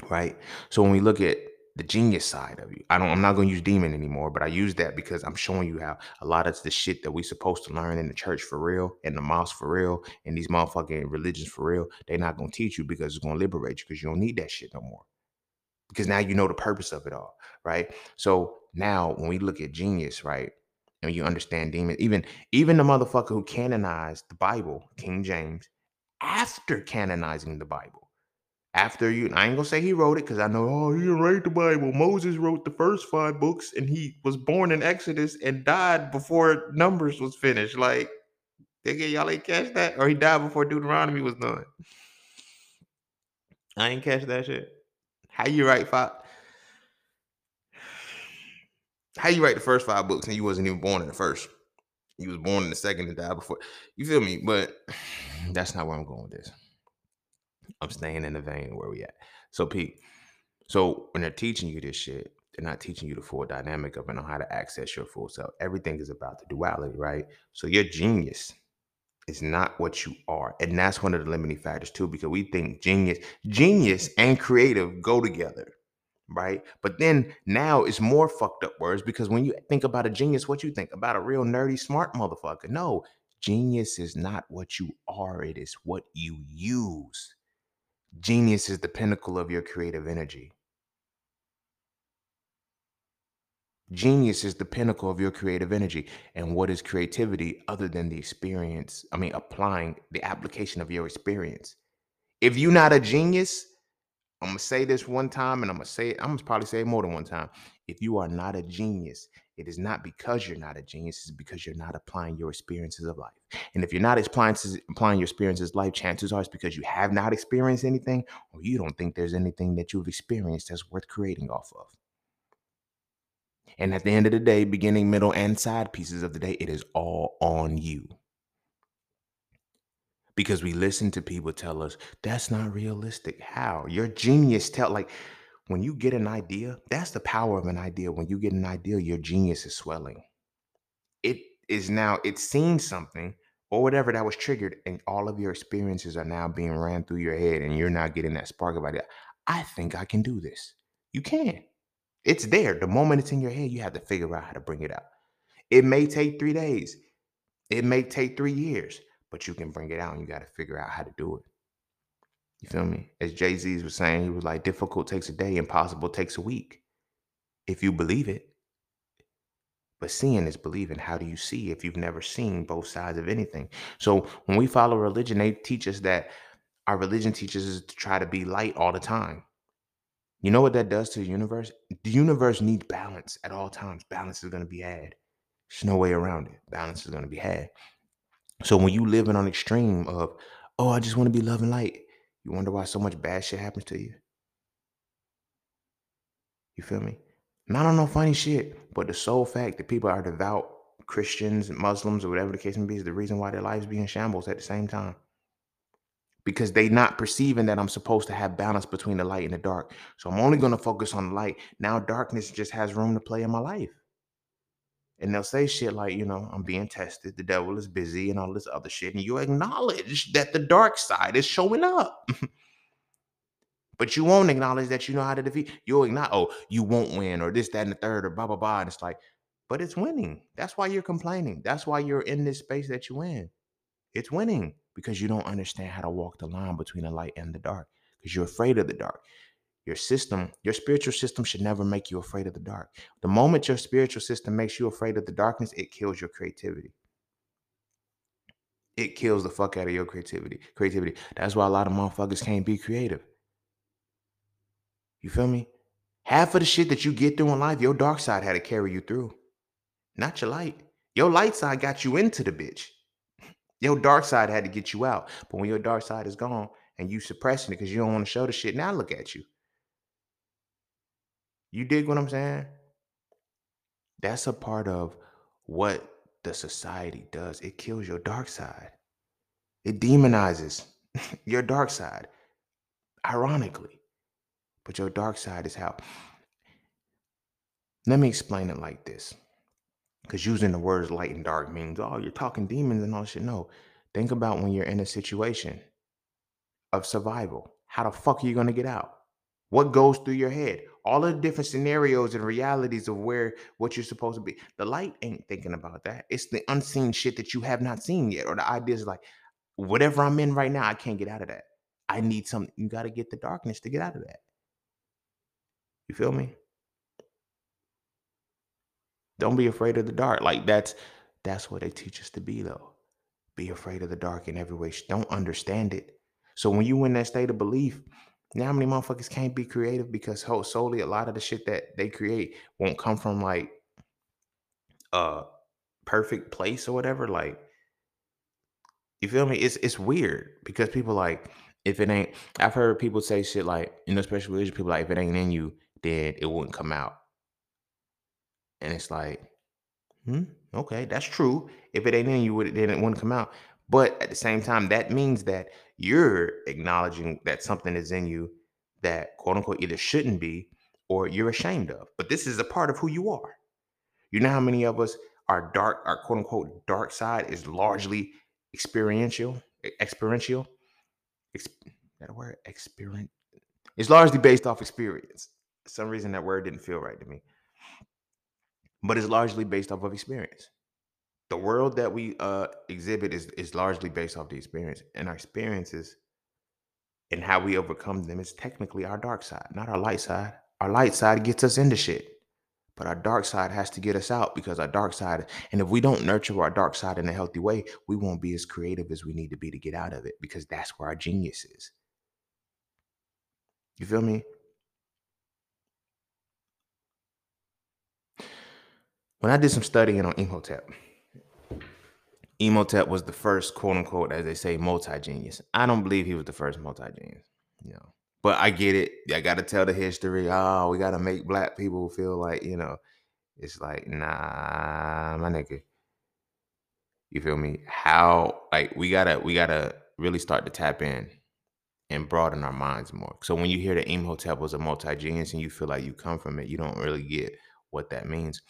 Right. So when we look at the genius side of you, I don't I'm not gonna use demon anymore, but I use that because I'm showing you how a lot of the shit that we supposed to learn in the church for real, in the mosque for real, and these motherfucking religions for real, they're not gonna teach you because it's gonna liberate you because you don't need that shit no more. Because now you know the purpose of it all, right? So now when we look at genius, right? and you understand demon. Even even the motherfucker who canonized the Bible, King James, after canonizing the Bible, after you, I ain't gonna say he wrote it because I know, oh, he didn't write the Bible. Moses wrote the first five books, and he was born in Exodus and died before Numbers was finished. Like, nigga, y'all ain't catch that, or he died before Deuteronomy was done. I ain't catch that shit. How you write five? How you write the first five books and you wasn't even born in the first? You was born in the second and died before. You feel me? But that's not where I'm going with this. I'm staying in the vein where we at. So Pete, so when they're teaching you this shit, they're not teaching you the full dynamic of it on how to access your full self. Everything is about the duality, right? So your genius is not what you are. And that's one of the limiting factors too, because we think genius, genius and creative go together right? But then now it's more fucked up words because when you think about a genius, what you think about a real nerdy smart motherfucker? No, genius is not what you are, it is what you use. Genius is the pinnacle of your creative energy. Genius is the pinnacle of your creative energy. And what is creativity other than the experience? I mean, applying the application of your experience. If you're not a genius, I'm gonna say this one time and I'm gonna say it, I'm gonna probably say it more than one time. If you are not a genius, it is not because you're not a genius, it's because you're not applying your experiences of life. And if you're not applying, applying your experiences of life, chances are it's because you have not experienced anything or you don't think there's anything that you've experienced that's worth creating off of. And at the end of the day, beginning, middle, and side pieces of the day, it is all on you because we listen to people tell us that's not realistic. How? Your genius tell like when you get an idea, that's the power of an idea. When you get an idea, your genius is swelling. It is now, it's seen something or whatever that was triggered, and all of your experiences are now being ran through your head, and you're not getting that spark of idea. I think I can do this. You can. It's there. The moment it's in your head, you have to figure out how to bring it out. It may take three days. It may take three years but you can bring it out and you got to figure out how to do it. You feel me? As Jay Z was saying, he was like, difficult takes a day, impossible takes a week. If you believe it. But seeing is believing. How do you see if you've never seen both sides of anything? So when we follow religion, they teach us that our religion teaches us to try to be light all the time. You know what that does to the universe? The universe needs balance at all times. Balance is going to be had. There's no way around it. Balance is going to be had. So when you live in an extreme of, oh, I just want to be love and light, you wonder why so much bad shit happens to you. You feel me? Not on no funny shit, but the sole fact that people are devout Christians, Muslims, or whatever the case may be, is the reason why their lives be in shambles at the same time. Because they not perceiving that I'm supposed to have balance between the light and the dark. So I'm only going to focus on the light. Now darkness just has room to play in my life and they'll say shit like, you know, I'm being tested, the devil is busy, and all this other shit. And you acknowledge that the dark side is showing up. but you won't acknowledge that you know how to defeat. You'll acknowledge, oh, you won't win, or this, that, and the third, or blah, blah, blah. And it's like, but it's winning. That's why you're complaining. That's why you're in this space that you're in. It's winning because you don't understand how to walk the line between the light and the dark because you're afraid of the dark. Your system, your spiritual system should never make you afraid of the dark. The moment your spiritual system makes you afraid of the darkness, it kills your creativity. It kills the fuck out of your creativity. Creativity. That's why a lot of motherfuckers can't be creative. You feel me? Half of the shit that you get through in life, your dark side had to carry you through, not your light. Your light side got you into the bitch. Your dark side had to get you out. But when your dark side is gone and you suppressing it because you don't want to show the shit, now look at you. You dig what I'm saying? That's a part of what the society does. It kills your dark side. It demonizes your dark side, ironically. But your dark side is how. Let me explain it like this. Because using the words light and dark means, oh, you're talking demons and all shit. No. Think about when you're in a situation of survival. How the fuck are you going to get out? What goes through your head? All of the different scenarios and realities of where what you're supposed to be. The light ain't thinking about that. It's the unseen shit that you have not seen yet. Or the ideas like, whatever I'm in right now, I can't get out of that. I need something. You got to get the darkness to get out of that. You feel me? Don't be afraid of the dark. Like that's that's what they teach us to be though. Be afraid of the dark in every way. Don't understand it. So when you in that state of belief, now how many motherfuckers can't be creative because ho, solely a lot of the shit that they create won't come from like a perfect place or whatever. Like you feel me? It's it's weird because people like if it ain't. I've heard people say shit like you know, especially religious people like if it ain't in you, then it wouldn't come out. And it's like, hmm, okay, that's true. If it ain't in you, then it wouldn't come out. But at the same time, that means that you're acknowledging that something is in you that quote unquote either shouldn't be or you're ashamed of. But this is a part of who you are. You know how many of us our dark, our quote unquote dark side is largely experiential, experiential. Ex- that word? Experience. It's largely based off experience. For some reason that word didn't feel right to me but it's largely based off of experience. The world that we uh, exhibit is is largely based off the experience, and our experiences and how we overcome them is technically our dark side, not our light side. Our light side gets us into shit, but our dark side has to get us out because our dark side, and if we don't nurture our dark side in a healthy way, we won't be as creative as we need to be to get out of it because that's where our genius is. You feel me? when I did some studying on Imhotep, Imhotep was the first quote unquote, as they say, multi genius. I don't believe he was the first multi genius, you know. But I get it. I got to tell the history. Oh, we got to make black people feel like, you know, it's like, nah, my nigga. You feel me? How, like, we got to, we got to really start to tap in and broaden our minds more. So when you hear that Imhotep was a multi genius and you feel like you come from it, you don't really get what that means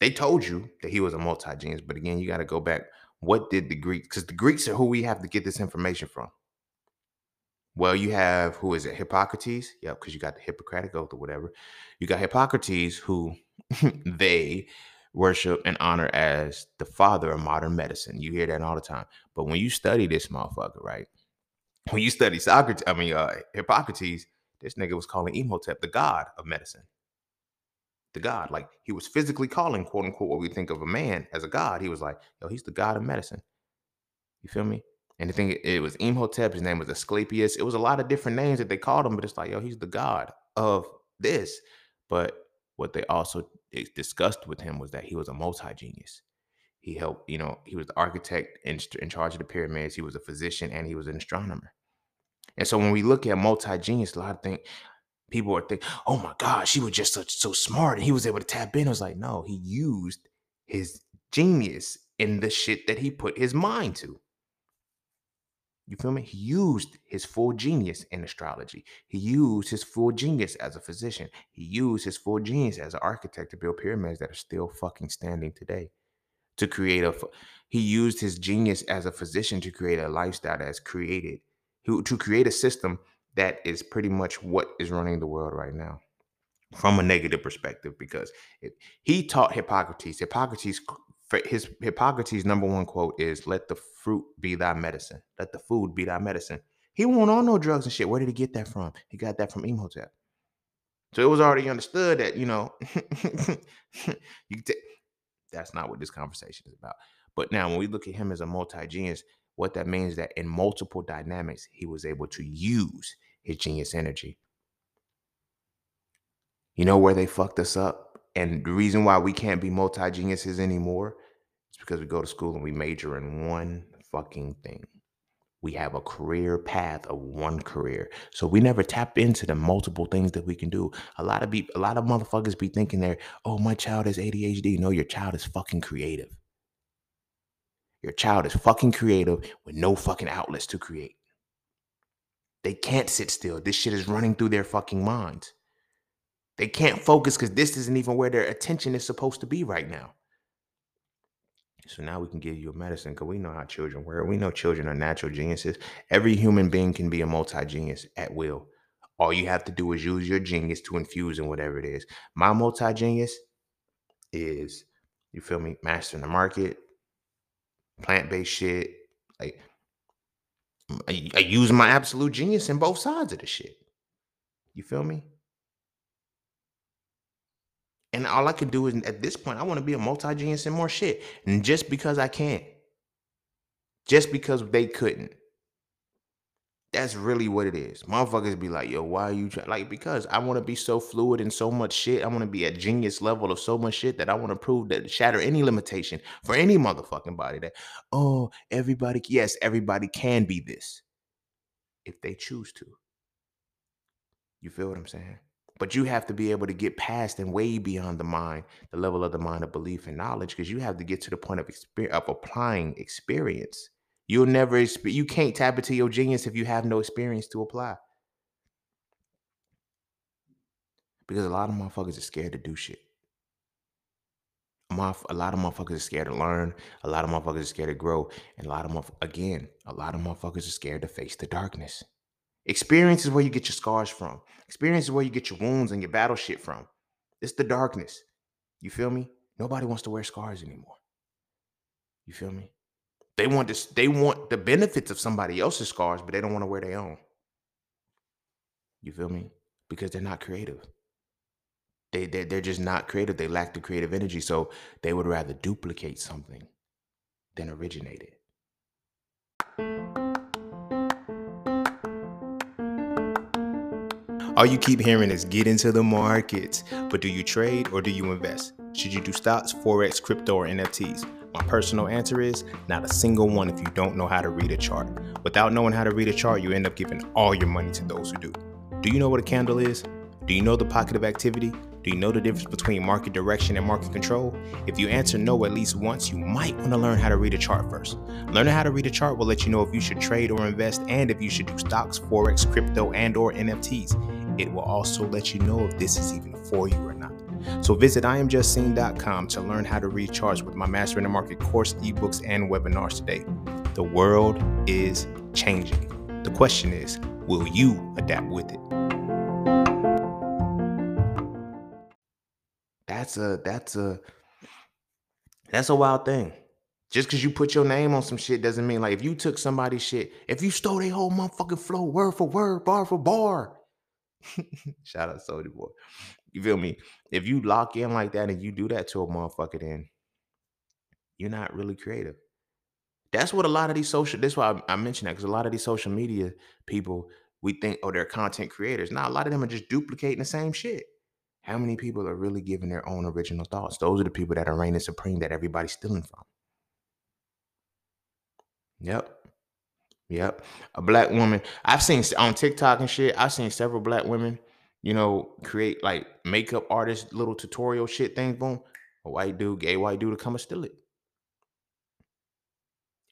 they told you that he was a multi genius, but again, you got to go back. What did the Greeks? Because the Greeks are who we have to get this information from. Well, you have who is it? Hippocrates. Yep, because you got the Hippocratic Oath or whatever. You got Hippocrates, who they worship and honor as the father of modern medicine. You hear that all the time. But when you study this motherfucker, right? When you study Socrates, I mean uh, Hippocrates, this nigga was calling Imhotep the god of medicine the God. Like he was physically calling, quote unquote, what we think of a man as a God. He was like, yo, he's the God of medicine. You feel me? And the thing, it was Imhotep. His name was Asclepius. It was a lot of different names that they called him, but it's like, yo, he's the God of this. But what they also discussed with him was that he was a multi genius. He helped, you know, he was the architect in, in charge of the pyramids. He was a physician and he was an astronomer. And so when we look at multi genius, a lot of things, people are thinking, oh my God, she was just so, so smart and he was able to tap in. I was like, no, he used his genius in the shit that he put his mind to. You feel me? He used his full genius in astrology. He used his full genius as a physician. He used his full genius as an architect to build pyramids that are still fucking standing today. To create a, he used his genius as a physician to create a lifestyle that's created, to create a system that is pretty much what is running the world right now from a negative perspective because it, he taught Hippocrates. Hippocrates, his Hippocrates' number one quote is, "Let the fruit be thy medicine. Let the food be thy medicine." He won't on no drugs and shit. Where did he get that from? He got that from Imhotep. So it was already understood that you know, you t- that's not what this conversation is about. But now, when we look at him as a multi genius, what that means is that in multiple dynamics, he was able to use his genius energy. You know where they fucked us up? And the reason why we can't be multi geniuses anymore is because we go to school and we major in one fucking thing. we have a career path of one career. So we never tap into the multiple things that we can do. A lot of be a lot of motherfuckers be thinking they're, oh, my child has ADHD. No, your child is fucking creative. Your child is fucking creative with no fucking outlets to create. They can't sit still. This shit is running through their fucking minds. They can't focus because this isn't even where their attention is supposed to be right now. So now we can give you a medicine because we know how children work. We know children are natural geniuses. Every human being can be a multi genius at will. All you have to do is use your genius to infuse in whatever it is. My multi genius is, you feel me, mastering the market, plant based shit. Like, I, I use my absolute genius in both sides of the shit. You feel me? And all I can do is at this point, I want to be a multi-genius and more shit. And just because I can't. Just because they couldn't. That's really what it is. Motherfuckers be like, yo, why are you trying? Like, because I want to be so fluid in so much shit. I want to be at genius level of so much shit that I want to prove that shatter any limitation for any motherfucking body that, oh, everybody, yes, everybody can be this if they choose to. You feel what I'm saying? But you have to be able to get past and way beyond the mind, the level of the mind of belief and knowledge, because you have to get to the point of experience of applying experience. You'll never you can't tap into your genius if you have no experience to apply. Because a lot of motherfuckers are scared to do shit. A lot of motherfuckers are scared to learn. A lot of motherfuckers are scared to grow. And a lot of again, a lot of motherfuckers are scared to face the darkness. Experience is where you get your scars from. Experience is where you get your wounds and your battle shit from. It's the darkness. You feel me? Nobody wants to wear scars anymore. You feel me? They want this, they want the benefits of somebody else's scars, but they don't want to wear their own. You feel me? Because they're not creative. They, they, they're just not creative. They lack the creative energy. So they would rather duplicate something than originate it. All you keep hearing is get into the markets. But do you trade or do you invest? Should you do stocks, forex, crypto, or NFTs? My personal answer is not a single one if you don't know how to read a chart. Without knowing how to read a chart, you end up giving all your money to those who do. Do you know what a candle is? Do you know the pocket of activity? Do you know the difference between market direction and market control? If you answer no at least once, you might want to learn how to read a chart first. Learning how to read a chart will let you know if you should trade or invest and if you should do stocks, forex, crypto, and or NFTs. It will also let you know if this is even for you or not. So visit IamJustCine.com to learn how to recharge with my Mastering the Market course, ebooks, and webinars today. The world is changing. The question is, will you adapt with it? That's a that's a that's a wild thing. Just because you put your name on some shit doesn't mean like if you took somebody's shit, if you stole their whole motherfucking flow word for word, bar for bar, Shout out Soulja Boy. You feel me? If you lock in like that and you do that to a motherfucker, then you're not really creative. That's what a lot of these social. That's why I, I mentioned that because a lot of these social media people, we think, oh, they're content creators. Now, a lot of them are just duplicating the same shit. How many people are really giving their own original thoughts? Those are the people that are reigning supreme that everybody's stealing from. Yep. Yep. A black woman. I've seen on TikTok and shit, I've seen several black women, you know, create like makeup artist little tutorial shit things. Boom. A white dude, gay white dude to come and steal it.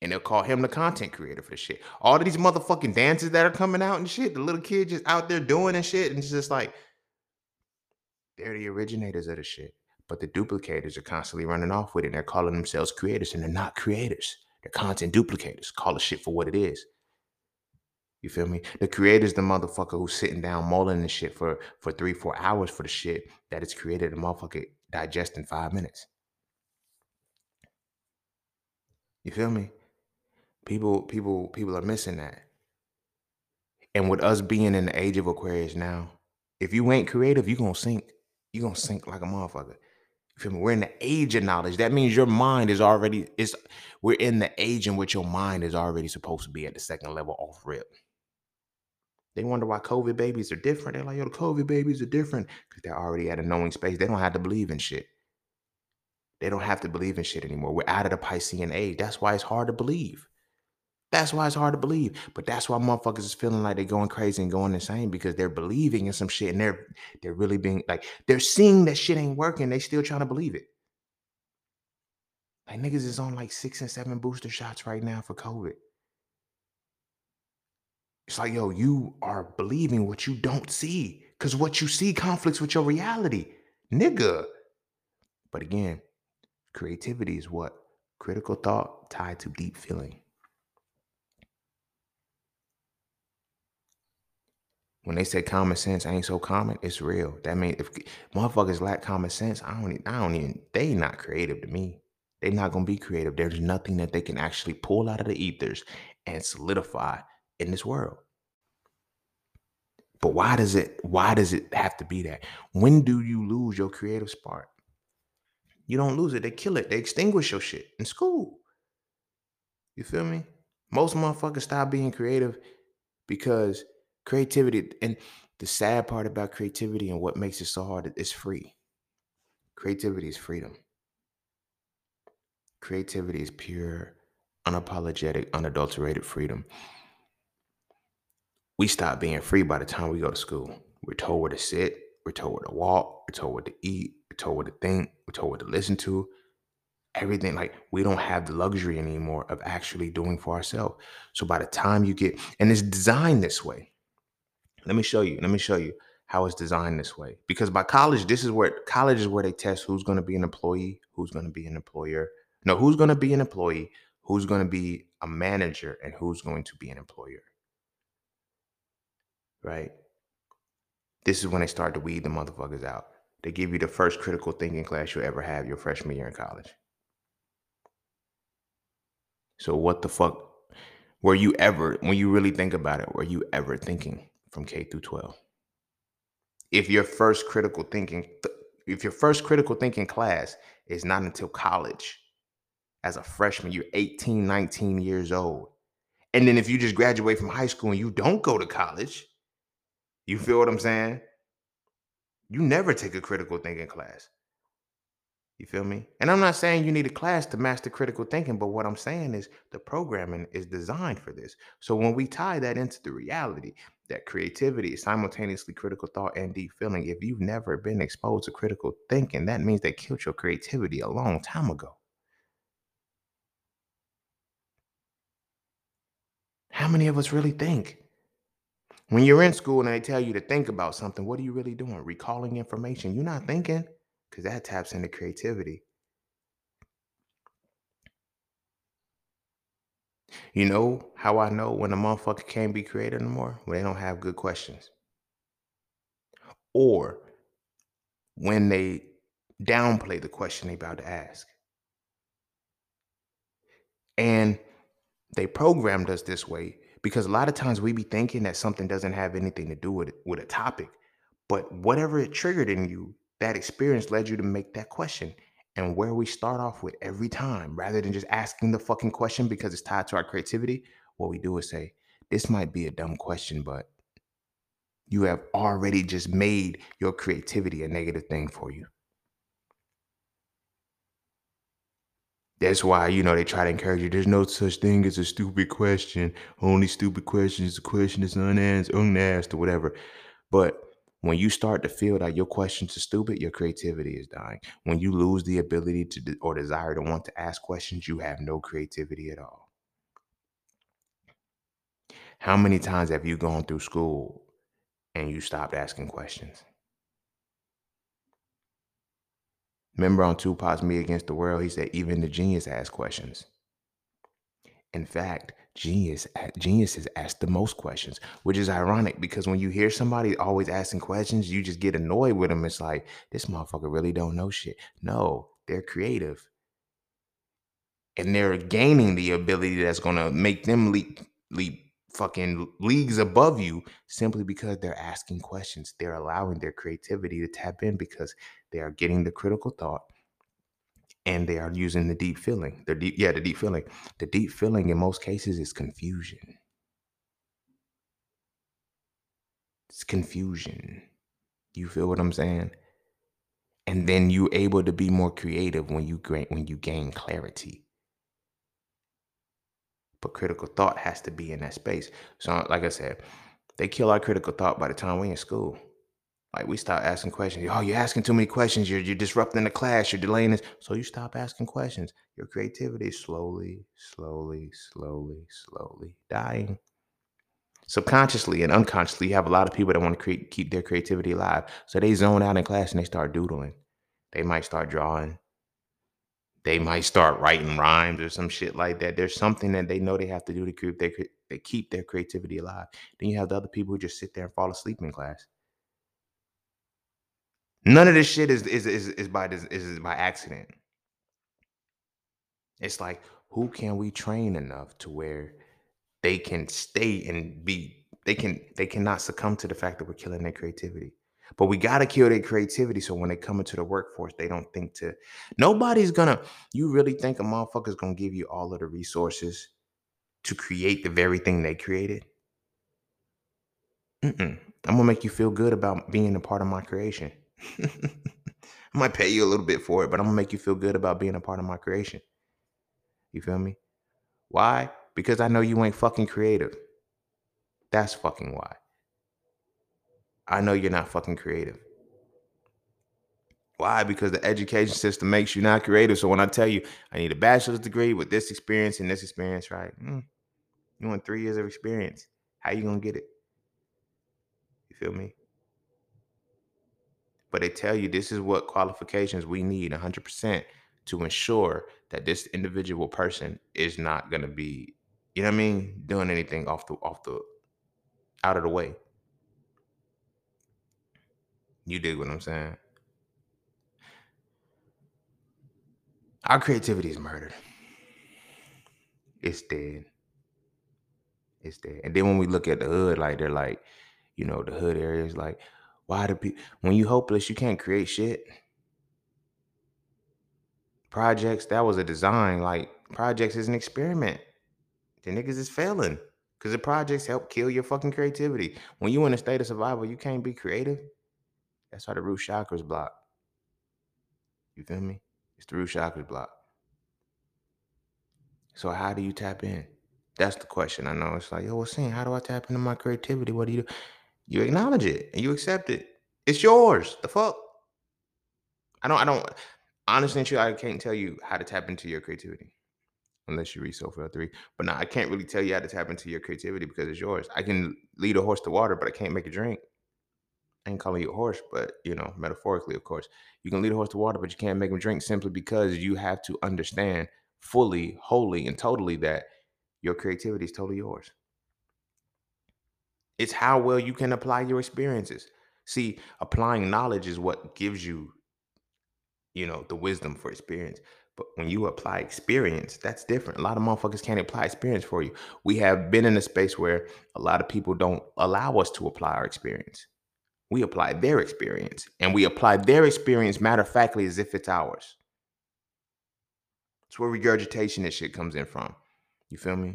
And they'll call him the content creator for the shit. All of these motherfucking dances that are coming out and shit, the little kids just out there doing and shit. And it's just like, they're the originators of the shit. But the duplicators are constantly running off with it. And they're calling themselves creators and they're not creators. They're content duplicators. Call the shit for what it is. You feel me? The creator's the motherfucker who's sitting down mulling the shit for for three, four hours for the shit that is created. The motherfucker digest in five minutes. You feel me? People, people, people are missing that. And with us being in the age of Aquarius now, if you ain't creative, you gonna sink. You're gonna sink like a motherfucker. You feel me? We're in the age of knowledge. That means your mind is already is we're in the age in which your mind is already supposed to be at the second level off rip. They wonder why COVID babies are different. They're like, yo, the COVID babies are different because they're already at a knowing space. They don't have to believe in shit. They don't have to believe in shit anymore. We're out of the Piscean age. That's why it's hard to believe. That's why it's hard to believe. But that's why motherfuckers is feeling like they're going crazy and going insane because they're believing in some shit and they're they're really being like they're seeing that shit ain't working. They still trying to believe it. Like niggas is on like six and seven booster shots right now for COVID. It's like, yo, you are believing what you don't see. Cause what you see conflicts with your reality. Nigga. But again, creativity is what? Critical thought tied to deep feeling. When they say common sense ain't so common, it's real. That means if motherfuckers lack common sense, I don't, I don't even. They not creative to me. They're not gonna be creative. There's nothing that they can actually pull out of the ethers and solidify in this world. But why does it? Why does it have to be that? When do you lose your creative spark? You don't lose it. They kill it. They extinguish your shit in school. You feel me? Most motherfuckers stop being creative because creativity and the sad part about creativity and what makes it so hard is free. Creativity is freedom. Creativity is pure, unapologetic, unadulterated freedom. We stop being free by the time we go to school. We're told where to sit, we're told where to walk, we're told what to eat, we're told what to think, we're told what to listen to. Everything like we don't have the luxury anymore of actually doing for ourselves. So by the time you get, and it's designed this way, let me show you. Let me show you how it's designed this way. Because by college, this is where college is where they test who's going to be an employee, who's going to be an employer. No, who's going to be an employee, who's going to be a manager, and who's going to be an employer. Right? This is when they start to weed the motherfuckers out. They give you the first critical thinking class you'll ever have your freshman year in college. So what the fuck were you ever, when you really think about it, were you ever thinking? from K through 12. If your first critical thinking if your first critical thinking class is not until college as a freshman, you're 18, 19 years old. And then if you just graduate from high school and you don't go to college, you feel what I'm saying? You never take a critical thinking class. You feel me? And I'm not saying you need a class to master critical thinking, but what I'm saying is the programming is designed for this. So when we tie that into the reality that creativity is simultaneously critical thought and deep feeling, if you've never been exposed to critical thinking, that means they killed your creativity a long time ago. How many of us really think? When you're in school and they tell you to think about something, what are you really doing? Recalling information. You're not thinking because that taps into creativity. You know how I know when a motherfucker can't be creative anymore? When they don't have good questions. Or when they downplay the question they're about to ask. And they programmed us this way because a lot of times we be thinking that something doesn't have anything to do with with a topic, but whatever it triggered in you that experience led you to make that question. And where we start off with every time, rather than just asking the fucking question because it's tied to our creativity, what we do is say, This might be a dumb question, but you have already just made your creativity a negative thing for you. That's why, you know, they try to encourage you. There's no such thing as a stupid question. Only stupid question is a question that's unanswered, unasked, or whatever. But when you start to feel that your questions are stupid, your creativity is dying. When you lose the ability to de- or desire to want to ask questions, you have no creativity at all. How many times have you gone through school and you stopped asking questions? Remember on Tupac's Me Against the World, he said, even the genius asks questions. In fact, genius geniuses ask the most questions, which is ironic because when you hear somebody always asking questions, you just get annoyed with them. It's like this motherfucker really don't know shit. No, they're creative, and they're gaining the ability that's gonna make them leap leap fucking leagues above you simply because they're asking questions. They're allowing their creativity to tap in because they are getting the critical thought and they are using the deep feeling. The deep, yeah, the deep feeling. The deep feeling in most cases is confusion. It's confusion. You feel what I'm saying? And then you're able to be more creative when you gain when you gain clarity. but critical thought has to be in that space. So, like I said, they kill our critical thought by the time we in school. Like we start asking questions. Oh, you're asking too many questions. You're you're disrupting the class. You're delaying this. So you stop asking questions. Your creativity is slowly, slowly, slowly, slowly dying. Subconsciously and unconsciously, you have a lot of people that want to create, keep their creativity alive. So they zone out in class and they start doodling. They might start drawing. They might start writing rhymes or some shit like that. There's something that they know they have to do to keep their they keep their creativity alive. Then you have the other people who just sit there and fall asleep in class. None of this shit is is is, is by is, is by accident. It's like who can we train enough to where they can stay and be they can they cannot succumb to the fact that we're killing their creativity. But we gotta kill their creativity so when they come into the workforce, they don't think to nobody's gonna you really think a motherfucker's gonna give you all of the resources to create the very thing they created? Mm-mm. I'm gonna make you feel good about being a part of my creation. I might pay you a little bit for it, but I'm gonna make you feel good about being a part of my creation. You feel me? Why? Because I know you ain't fucking creative. That's fucking why. I know you're not fucking creative. Why? Because the education system makes you not creative. So when I tell you I need a bachelor's degree with this experience and this experience, right? Mm, you want three years of experience. How you gonna get it? You feel me? But they tell you this is what qualifications we need 100% to ensure that this individual person is not going to be you know what i mean doing anything off the off the out of the way. You dig what i'm saying? Our creativity is murdered it's dead. It's dead. And then when we look at the hood like they're like you know the hood areas like why do people when you hopeless, you can't create shit? Projects, that was a design. Like projects is an experiment. The niggas is failing. Because the projects help kill your fucking creativity. When you in a state of survival, you can't be creative. That's why the root chakras block. You feel me? It's the root chakras block. So how do you tap in? That's the question. I know it's like, yo, what's saying? How do I tap into my creativity? What do you do? You acknowledge it and you accept it. It's yours. The fuck? I don't, I don't, honestly, I can't tell you how to tap into your creativity unless you read Sophia 3. But now I can't really tell you how to tap into your creativity because it's yours. I can lead a horse to water, but I can't make a drink. I ain't calling you a horse, but you know, metaphorically, of course. You can lead a horse to water, but you can't make him drink simply because you have to understand fully, wholly, and totally that your creativity is totally yours. It's how well you can apply your experiences. See, applying knowledge is what gives you, you know, the wisdom for experience. But when you apply experience, that's different. A lot of motherfuckers can't apply experience for you. We have been in a space where a lot of people don't allow us to apply our experience. We apply their experience, and we apply their experience matter of factly as if it's ours. It's where regurgitation and shit comes in from. You feel me?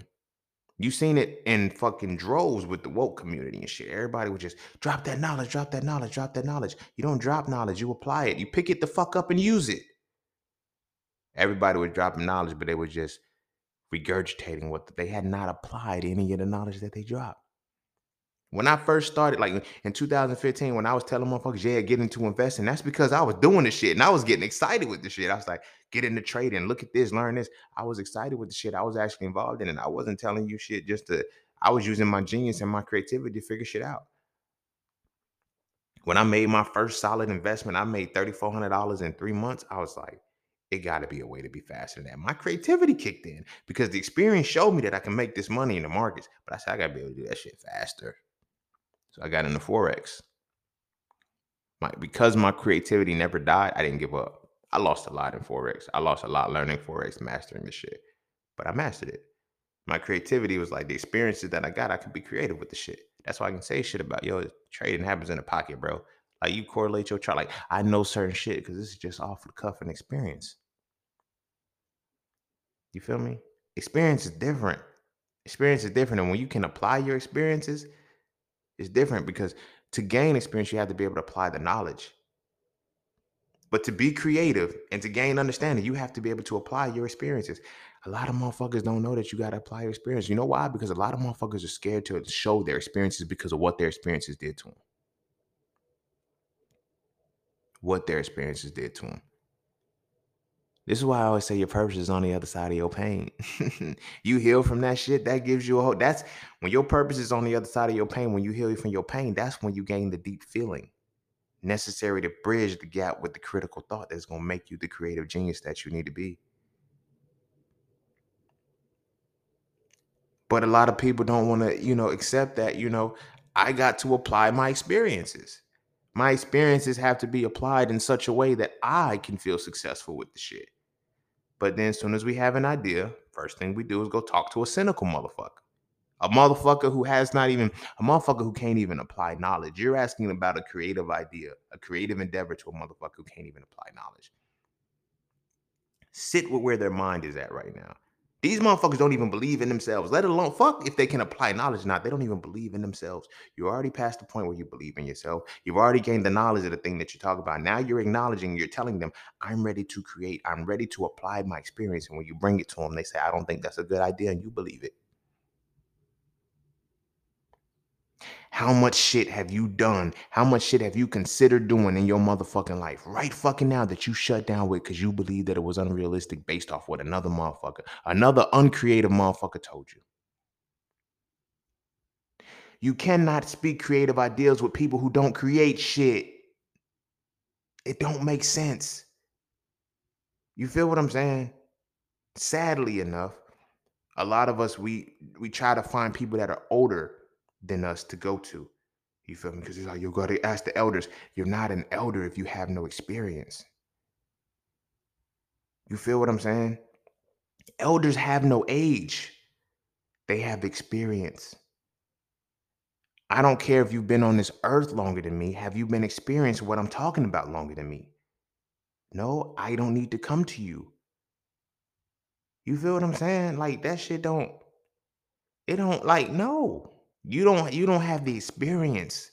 You seen it in fucking droves with the woke community and shit. Everybody would just drop that knowledge, drop that knowledge, drop that knowledge. You don't drop knowledge, you apply it. You pick it the fuck up and use it. Everybody was dropping knowledge, but they were just regurgitating what they had not applied any of the knowledge that they dropped. When I first started, like in 2015, when I was telling motherfuckers, yeah, get into investing, that's because I was doing the shit and I was getting excited with the shit. I was like, get into trading, look at this, learn this. I was excited with the shit I was actually involved in, and I wasn't telling you shit just to, I was using my genius and my creativity to figure shit out. When I made my first solid investment, I made $3,400 in three months. I was like, it got to be a way to be faster than that. My creativity kicked in because the experience showed me that I can make this money in the markets. But I said, I got to be able to do that shit faster. I got into Forex. My, because my creativity never died, I didn't give up. I lost a lot in Forex. I lost a lot learning Forex, mastering this shit. But I mastered it. My creativity was like the experiences that I got, I could be creative with the shit. That's why I can say shit about, yo, trading happens in the pocket, bro. Like you correlate your chart. Like I know certain shit because this is just off the cuff and experience. You feel me? Experience is different. Experience is different. And when you can apply your experiences, it's different because to gain experience, you have to be able to apply the knowledge. But to be creative and to gain understanding, you have to be able to apply your experiences. A lot of motherfuckers don't know that you gotta apply your experience. You know why? Because a lot of motherfuckers are scared to show their experiences because of what their experiences did to them. What their experiences did to them. This is why I always say your purpose is on the other side of your pain. you heal from that shit, that gives you a hope. That's when your purpose is on the other side of your pain. When you heal from your pain, that's when you gain the deep feeling necessary to bridge the gap with the critical thought that's going to make you the creative genius that you need to be. But a lot of people don't want to, you know, accept that, you know, I got to apply my experiences. My experiences have to be applied in such a way that I can feel successful with the shit. But then as soon as we have an idea, first thing we do is go talk to a cynical motherfucker. A motherfucker who has not even a motherfucker who can't even apply knowledge. You're asking about a creative idea, a creative endeavor to a motherfucker who can't even apply knowledge. Sit with where their mind is at right now. These motherfuckers don't even believe in themselves, let alone fuck if they can apply knowledge or not. They don't even believe in themselves. You're already past the point where you believe in yourself. You've already gained the knowledge of the thing that you talk about. Now you're acknowledging, you're telling them, I'm ready to create, I'm ready to apply my experience. And when you bring it to them, they say, I don't think that's a good idea. And you believe it. How much shit have you done? How much shit have you considered doing in your motherfucking life right fucking now that you shut down with because you believe that it was unrealistic based off what another motherfucker, another uncreative motherfucker told you? You cannot speak creative ideas with people who don't create shit. It don't make sense. You feel what I'm saying? Sadly enough, a lot of us we we try to find people that are older than us to go to. You feel me? Because it's like, you got to ask the elders. You're not an elder if you have no experience. You feel what I'm saying? Elders have no age, they have experience. I don't care if you've been on this earth longer than me. Have you been experiencing what I'm talking about longer than me? No, I don't need to come to you. You feel what I'm saying? Like that shit don't, it don't like, no. You don't you don't have the experience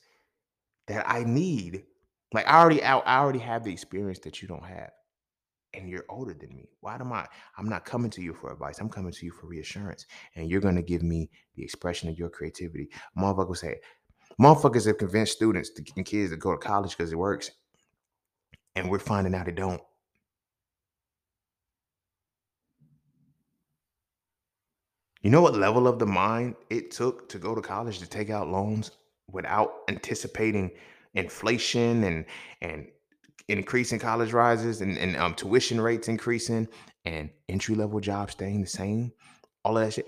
that I need. Like I already I, already have the experience that you don't have. And you're older than me. Why am I? I'm not coming to you for advice. I'm coming to you for reassurance. And you're gonna give me the expression of your creativity. Motherfuckers say, motherfuckers have convinced students and kids to go to college because it works. And we're finding out it don't. You know what level of the mind it took to go to college to take out loans without anticipating inflation and and increasing college rises and, and um, tuition rates increasing and entry level jobs staying the same, all of that shit.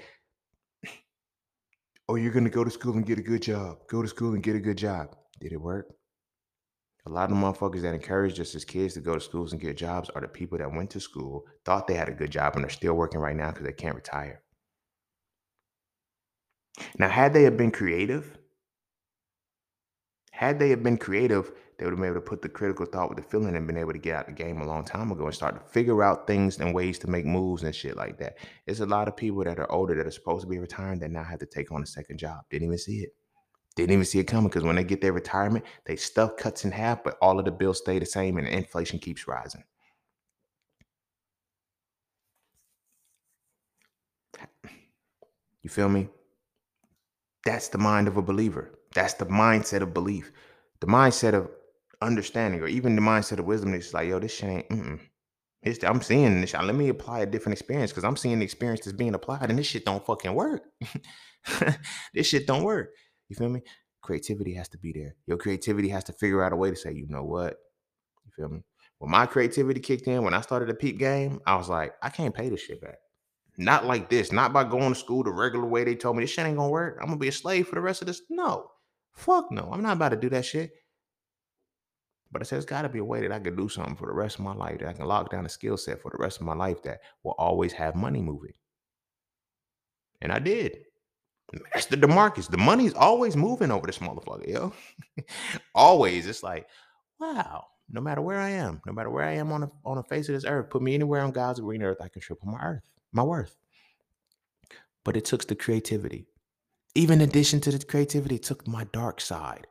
Oh, you're gonna go to school and get a good job. Go to school and get a good job. Did it work? A lot of the motherfuckers that encouraged us as kids to go to schools and get jobs are the people that went to school, thought they had a good job, and are still working right now because they can't retire. Now, had they have been creative, had they have been creative, they would have been able to put the critical thought with the feeling and been able to get out the game a long time ago and start to figure out things and ways to make moves and shit like that. There's a lot of people that are older that are supposed to be retiring that now have to take on a second job. Didn't even see it. Didn't even see it coming because when they get their retirement, they stuff cuts in half, but all of the bills stay the same and inflation keeps rising. You feel me? That's the mind of a believer. That's the mindset of belief. The mindset of understanding, or even the mindset of wisdom is like, yo, this shit ain't. Mm-mm. It's, I'm seeing this. Let me apply a different experience because I'm seeing the experience that's being applied, and this shit don't fucking work. this shit don't work. You feel me? Creativity has to be there. Your creativity has to figure out a way to say, you know what? You feel me? When my creativity kicked in, when I started a peep game, I was like, I can't pay this shit back. Not like this. Not by going to school the regular way they told me this shit ain't gonna work. I'm gonna be a slave for the rest of this. No. Fuck no. I'm not about to do that shit. But I said, there's got to be a way that I can do something for the rest of my life, that I can lock down a skill set for the rest of my life that will always have money moving. And I did. Master Demarcus, the money's always moving over this motherfucker, yo. always. It's like, wow, no matter where I am, no matter where I am on the on the face of this earth, put me anywhere on God's green earth, I can triple my earth my worth. But it took the creativity. Even in addition to the creativity, it took my dark side.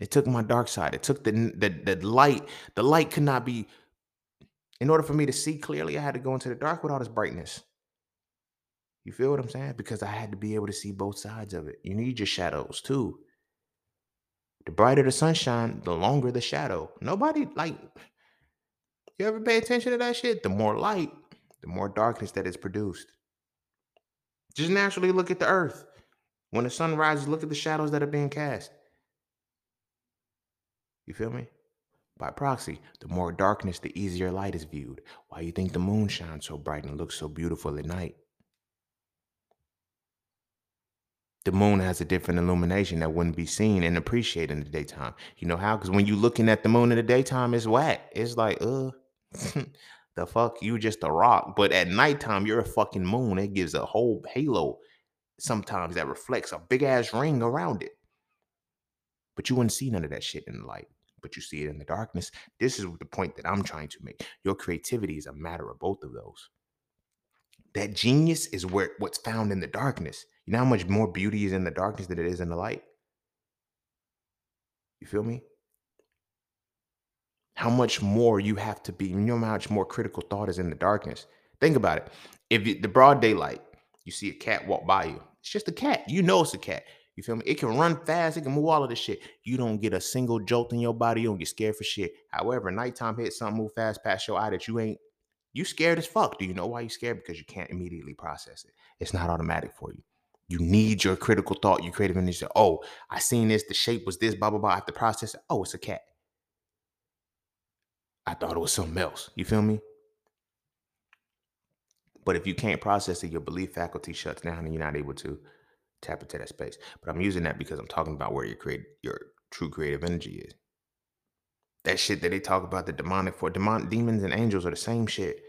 It took my dark side. It took the, the the light. The light could not be In order for me to see clearly, I had to go into the dark with all this brightness. You feel what I'm saying? Because I had to be able to see both sides of it. You need your shadows too. The brighter the sunshine, the longer the shadow. Nobody like you ever pay attention to that shit? The more light, the more darkness that is produced. Just naturally look at the earth. When the sun rises, look at the shadows that are being cast. You feel me? By proxy, the more darkness, the easier light is viewed. Why you think the moon shines so bright and looks so beautiful at night? The moon has a different illumination that wouldn't be seen and appreciated in the daytime. You know how? Because when you're looking at the moon in the daytime, it's whack. It's like, uh, the fuck, you just a rock. But at nighttime, you're a fucking moon. It gives a whole halo sometimes that reflects a big ass ring around it. But you wouldn't see none of that shit in the light but you see it in the darkness. This is the point that I'm trying to make. Your creativity is a matter of both of those. That genius is where what's found in the darkness. You know how much more beauty is in the darkness than it is in the light? You feel me? How much more you have to be, you know how much more critical thought is in the darkness. Think about it. If the broad daylight, you see a cat walk by you, it's just a cat. You know it's a cat. You feel me? It can run fast. It can move all of this shit. You don't get a single jolt in your body. You don't get scared for shit. However, nighttime hits something move fast past your eye that you ain't. You scared as fuck. Do you know why you scared? Because you can't immediately process it. It's not automatic for you. You need your critical thought, your creative energy. Oh, I seen this. The shape was this. Blah blah blah. I have to process it. Oh, it's a cat. I thought it was something else. You feel me? But if you can't process it, your belief faculty shuts down and you're not able to tap into that space. But I'm using that because I'm talking about where your create your true creative energy is. That shit that they talk about the demonic for demon demons and angels are the same shit,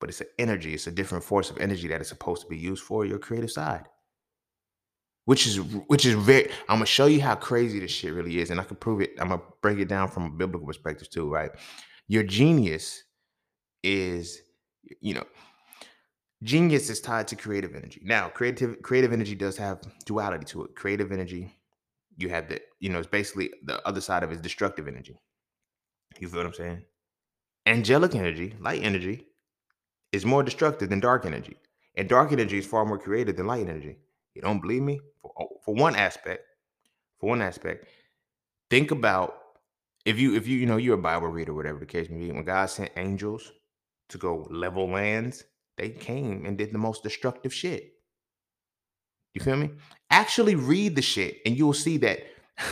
but it's an energy. It's a different force of energy that is supposed to be used for your creative side. Which is which is very. I'm gonna show you how crazy this shit really is, and I can prove it. I'm gonna break it down from a biblical perspective too, right? Your genius is, you know, Genius is tied to creative energy. Now, creative creative energy does have duality to it. Creative energy, you have the, you know, it's basically the other side of it is destructive energy. You feel what I'm saying? Angelic energy, light energy, is more destructive than dark energy. And dark energy is far more creative than light energy. You don't believe me? For, oh, for one aspect, for one aspect, think about if you if you you know you're a Bible reader, whatever the case may be, when God sent angels to go level lands they came and did the most destructive shit. You feel me? Actually read the shit and you'll see that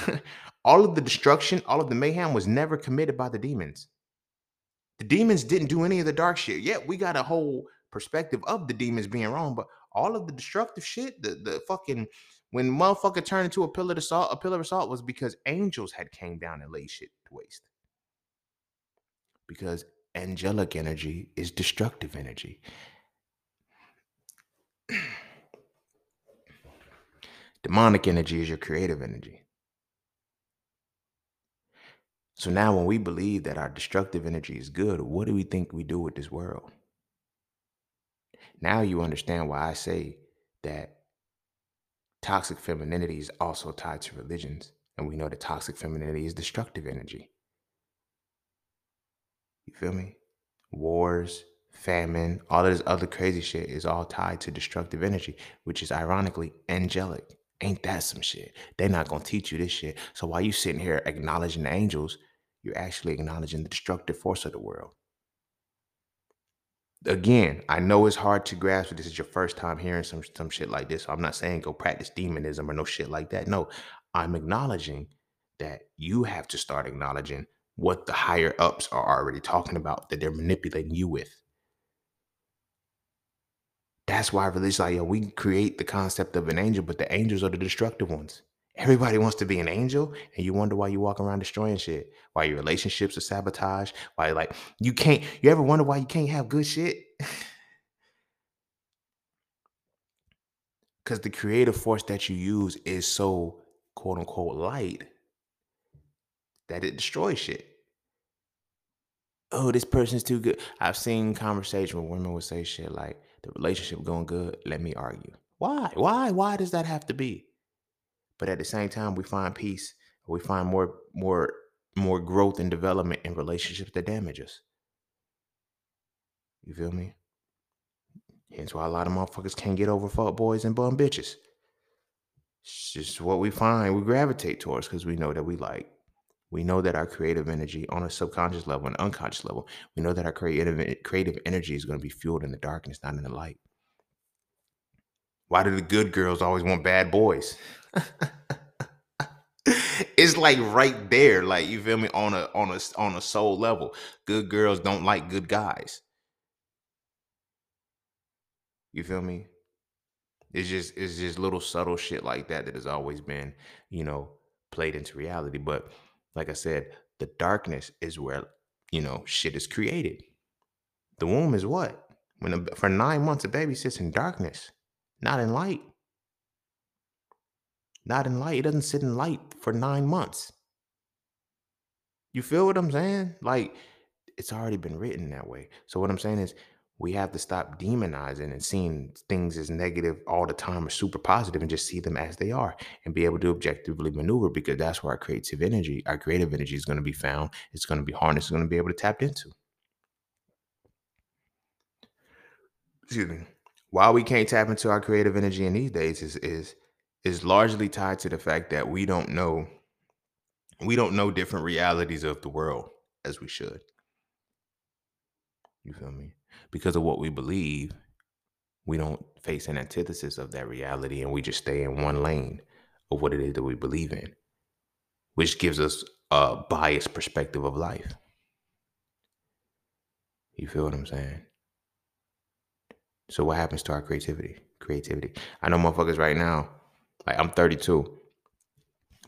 all of the destruction, all of the mayhem was never committed by the demons. The demons didn't do any of the dark shit. Yeah, we got a whole perspective of the demons being wrong, but all of the destructive shit, the the fucking when motherfucker turned into a pillar of salt, a pillar of salt was because angels had came down and laid shit to waste. Because angelic energy is destructive energy. Demonic energy is your creative energy. So now, when we believe that our destructive energy is good, what do we think we do with this world? Now you understand why I say that toxic femininity is also tied to religions. And we know that toxic femininity is destructive energy. You feel me? Wars, famine, all of this other crazy shit is all tied to destructive energy, which is ironically angelic. Ain't that some shit? They're not gonna teach you this shit. So while you sitting here acknowledging the angels, you're actually acknowledging the destructive force of the world. Again, I know it's hard to grasp if this is your first time hearing some some shit like this. So I'm not saying go practice demonism or no shit like that. No, I'm acknowledging that you have to start acknowledging what the higher ups are already talking about that they're manipulating you with. That's why religion, like, yo, we create the concept of an angel, but the angels are the destructive ones. Everybody wants to be an angel, and you wonder why you walk around destroying shit. Why your relationships are sabotage. Why like you can't. You ever wonder why you can't have good shit? Because the creative force that you use is so quote unquote light that it destroys shit. Oh, this person's too good. I've seen conversation where women would say shit like, the relationship going good, let me argue. Why? Why? Why does that have to be? But at the same time, we find peace. We find more, more, more growth and development in relationships that damage us. You feel me? Hence why a lot of motherfuckers can't get over fuck boys and bum bitches. It's just what we find we gravitate towards because we know that we like. We know that our creative energy on a subconscious level and unconscious level, we know that our creative creative energy is going to be fueled in the darkness, not in the light. Why do the good girls always want bad boys? it's like right there, like you feel me on a on a on a soul level. Good girls don't like good guys. You feel me? It's just it's just little subtle shit like that that has always been, you know, played into reality. But like I said, the darkness is where, you know, shit is created. The womb is what? When a, for nine months a baby sits in darkness, not in light. Not in light. It doesn't sit in light for nine months. You feel what I'm saying? Like it's already been written that way. So what I'm saying is we have to stop demonizing and seeing things as negative all the time or super positive and just see them as they are and be able to objectively maneuver because that's where our creative energy, our creative energy is going to be found. It's going to be harnessed, it's going to be able to tap into. Excuse me. Why we can't tap into our creative energy in these days is is is largely tied to the fact that we don't know we don't know different realities of the world as we should. You feel me? because of what we believe, we don't face an antithesis of that reality and we just stay in one lane of what it is that we believe in, which gives us a biased perspective of life. You feel what I'm saying? So what happens to our creativity? Creativity. I know motherfuckers right now, like I'm 32,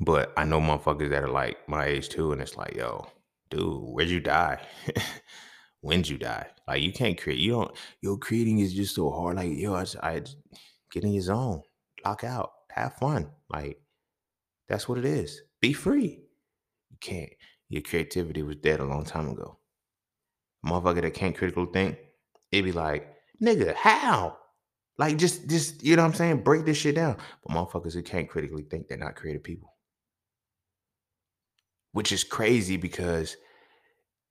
but I know motherfuckers that are like my age too, and it's like, yo, dude, where'd you die? when'd you die? Like you can't create. You don't. Your creating is just so hard. Like yo, I, I get in your zone, lock out, have fun. Like that's what it is. Be free. You can't. Your creativity was dead a long time ago. Motherfucker that can't critical think, it'd be like, nigga, how? Like just, just you know what I'm saying? Break this shit down. But motherfuckers who can't critically think, they're not creative people. Which is crazy because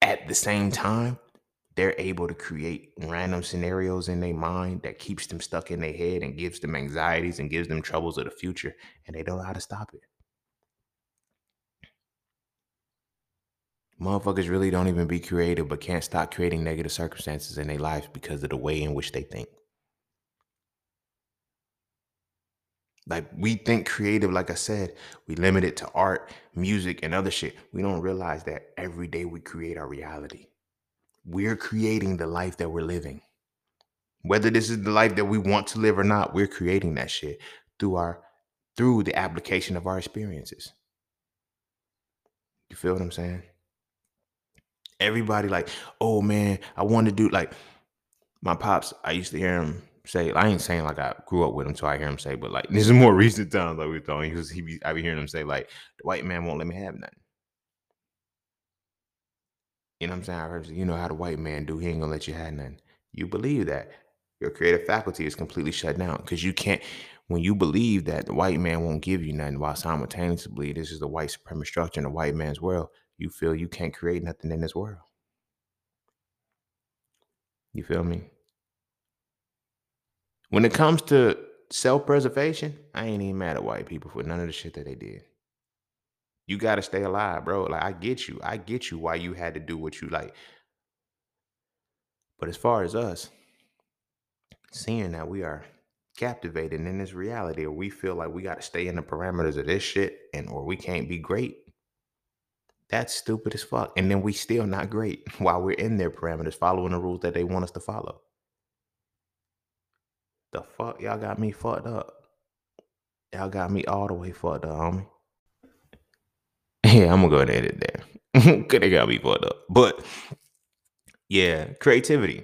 at the same time, they're able to create random scenarios in their mind that keeps them stuck in their head and gives them anxieties and gives them troubles of the future and they don't know how to stop it motherfuckers really don't even be creative but can't stop creating negative circumstances in their lives because of the way in which they think like we think creative like i said we limit it to art music and other shit we don't realize that every day we create our reality we're creating the life that we're living. Whether this is the life that we want to live or not, we're creating that shit through our through the application of our experiences. You feel what I'm saying? Everybody like, oh man, I want to do like my pops. I used to hear him say. I ain't saying like I grew up with him, so I hear him say, but like this is more recent times like we. He was he be I be hearing him say like the white man won't let me have nothing. You know what I'm saying? I heard, you know how the white man do. He ain't gonna let you have nothing. You believe that your creative faculty is completely shut down because you can't. When you believe that the white man won't give you nothing, while simultaneously this is the white supremacist structure in the white man's world, you feel you can't create nothing in this world. You feel me? When it comes to self-preservation, I ain't even mad at white people for none of the shit that they did. You got to stay alive, bro. Like I get you. I get you why you had to do what you like. But as far as us, seeing that we are captivated in this reality or we feel like we got to stay in the parameters of this shit and or we can't be great. That's stupid as fuck. And then we still not great while we're in their parameters following the rules that they want us to follow. The fuck y'all got me fucked up. Y'all got me all the way fucked up, homie. Yeah, I'm gonna go ahead and edit that. Cause they got me fucked up. But yeah, creativity,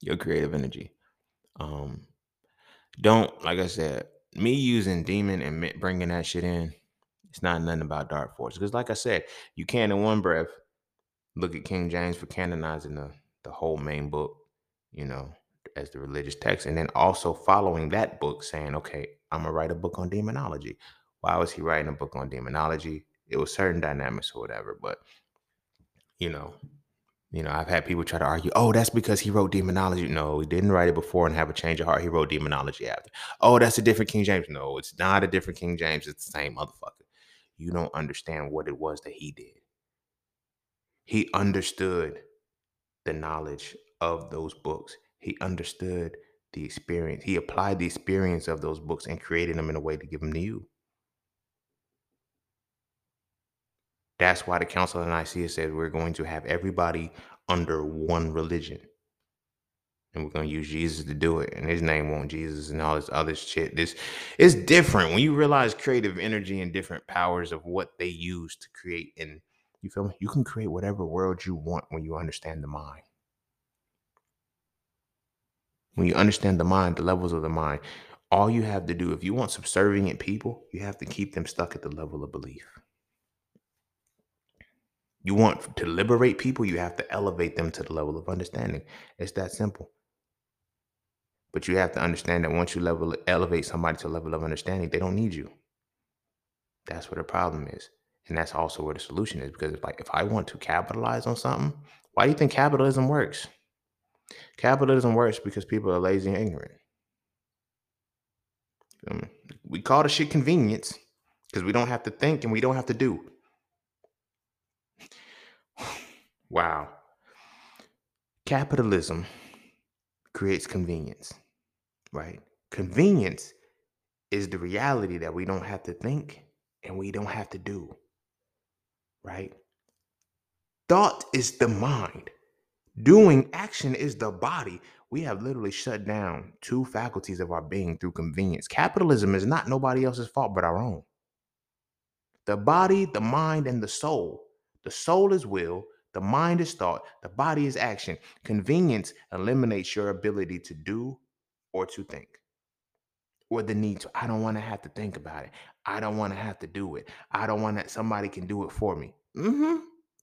your creative energy. Um, don't like I said, me using demon and bringing that shit in. It's not nothing about dark force because, like I said, you can in one breath look at King James for canonizing the the whole main book, you know, as the religious text, and then also following that book, saying, "Okay, I'm gonna write a book on demonology." Why was he writing a book on demonology? it was certain dynamics or whatever. But you know, You know, I've had people try to argue, oh, that's because he wrote demonology. No, he didn't write it before and have a change of heart. He wrote demonology after. Oh, that's a different King James. No, it's not a different King James. It's the same motherfucker. You don't understand what it was that he did. He understood the knowledge of those books. He understood the experience. He applied the experience of those books and created them in a way to give them to you. That's why the Council of Nicaea said we're going to have everybody under one religion. And we're to use Jesus to do it. And his name won't Jesus and all this other shit. This is different when you realize creative energy and different powers of what they use to create. And you feel me? You can create whatever world you want when you understand the mind. When you understand the mind, the levels of the mind, all you have to do, if you want subservient people, you have to keep them stuck at the level of belief. You want to liberate people, you have to elevate them to the level of understanding. It's that simple. But you have to understand that once you level elevate somebody to a level of understanding, they don't need you. That's where the problem is. And that's also where the solution is. Because like if I want to capitalize on something, why do you think capitalism works? Capitalism works because people are lazy and ignorant. Um, we call the shit convenience because we don't have to think and we don't have to do. Wow. Capitalism creates convenience, right? Convenience is the reality that we don't have to think and we don't have to do, right? Thought is the mind. Doing action is the body. We have literally shut down two faculties of our being through convenience. Capitalism is not nobody else's fault but our own. The body, the mind, and the soul. The soul is will, the mind is thought, the body is action. Convenience eliminates your ability to do or to think or the need to. I don't want to have to think about it. I don't want to have to do it. I don't want that somebody can do it for me. Mm-hmm.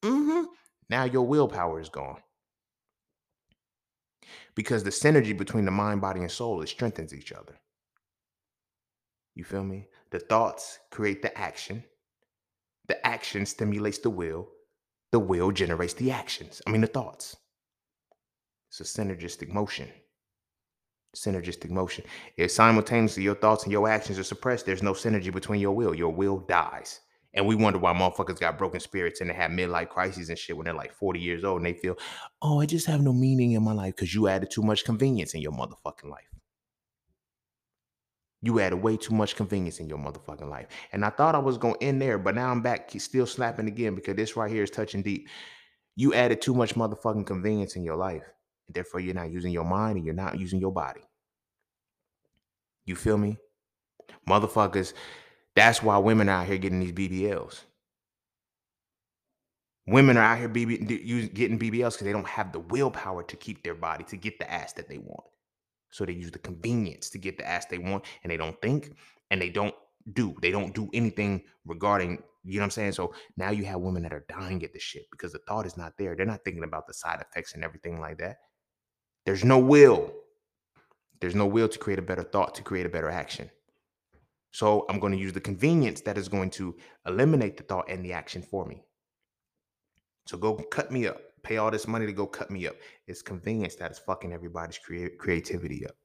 Mm-hmm. Now your willpower is gone. Because the synergy between the mind, body, and soul it strengthens each other. You feel me? The thoughts create the action. The action stimulates the will the will generates the actions, I mean, the thoughts. It's a synergistic motion. Synergistic motion. If simultaneously your thoughts and your actions are suppressed, there's no synergy between your will. Your will dies. And we wonder why motherfuckers got broken spirits and they have midlife crises and shit when they're like 40 years old and they feel, oh, I just have no meaning in my life because you added too much convenience in your motherfucking life. You added way too much convenience in your motherfucking life. And I thought I was going to end there, but now I'm back still slapping again because this right here is touching deep. You added too much motherfucking convenience in your life. Therefore, you're not using your mind and you're not using your body. You feel me? Motherfuckers, that's why women are out here getting these BBLs. Women are out here BB, getting BBLs because they don't have the willpower to keep their body, to get the ass that they want. So they use the convenience to get the ass they want and they don't think and they don't do. They don't do anything regarding, you know what I'm saying? So now you have women that are dying at the shit because the thought is not there. They're not thinking about the side effects and everything like that. There's no will. There's no will to create a better thought, to create a better action. So I'm going to use the convenience that is going to eliminate the thought and the action for me. So go cut me up pay all this money to go cut me up. It's convenience that is fucking everybody's crea- creativity up.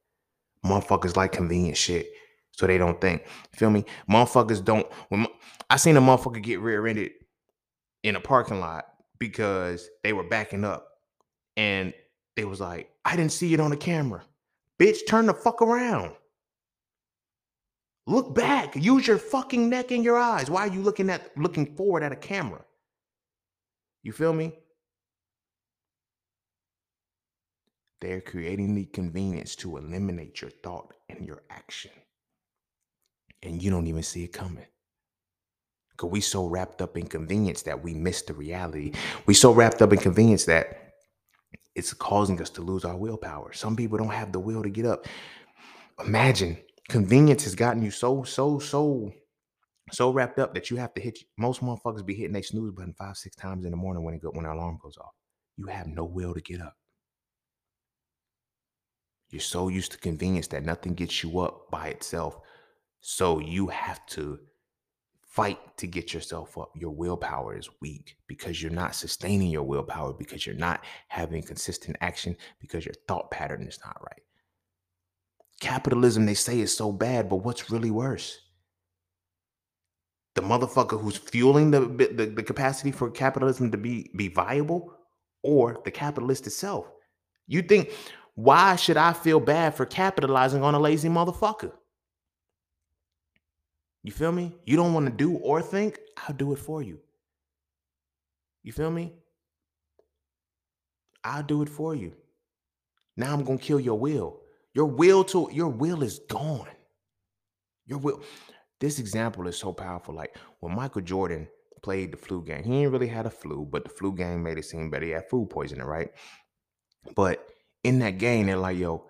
Motherfuckers like convenient shit, so they don't think. Feel me? Motherfuckers don't. When I seen a motherfucker get rear-ended in a parking lot because they were backing up, and they was like, "I didn't see it on the camera." Bitch, turn the fuck around. Look back. Use your fucking neck and your eyes. Why are you looking at looking forward at a camera? You feel me? They're creating the convenience to eliminate your thought and your action. And you don't even see it coming. Because we so wrapped up in convenience that we miss the reality. We so wrapped up in convenience that it's causing us to lose our willpower. Some people don't have the will to get up. Imagine convenience has gotten you so, so, so, so wrapped up that you have to hit. Most motherfuckers be hitting their snooze button five, six times in the morning when it go, when their alarm goes off. You have no will to get up. You're so used to convenience that nothing gets you up by itself. So you have to fight to get yourself up. Your willpower is weak because you're not sustaining your willpower, because you're not having consistent action, because your thought pattern is not right. Capitalism, they say, is so bad, but what's really worse? The motherfucker who's fueling the, the, the capacity for capitalism to be, be viable or the capitalist itself. You think, why should I feel bad for capitalizing on a lazy motherfucker? You feel me? You don't want to do or think, I'll do it for you. You feel me? I'll do it for you. Now I'm to kill your will. Your will to your will is gone. Your will. This example is so powerful. Like when Michael Jordan played the flu game, he ain't really had a flu, but the flu game made it seem better. He had food poisoning, right? But in that game, they're like, yo,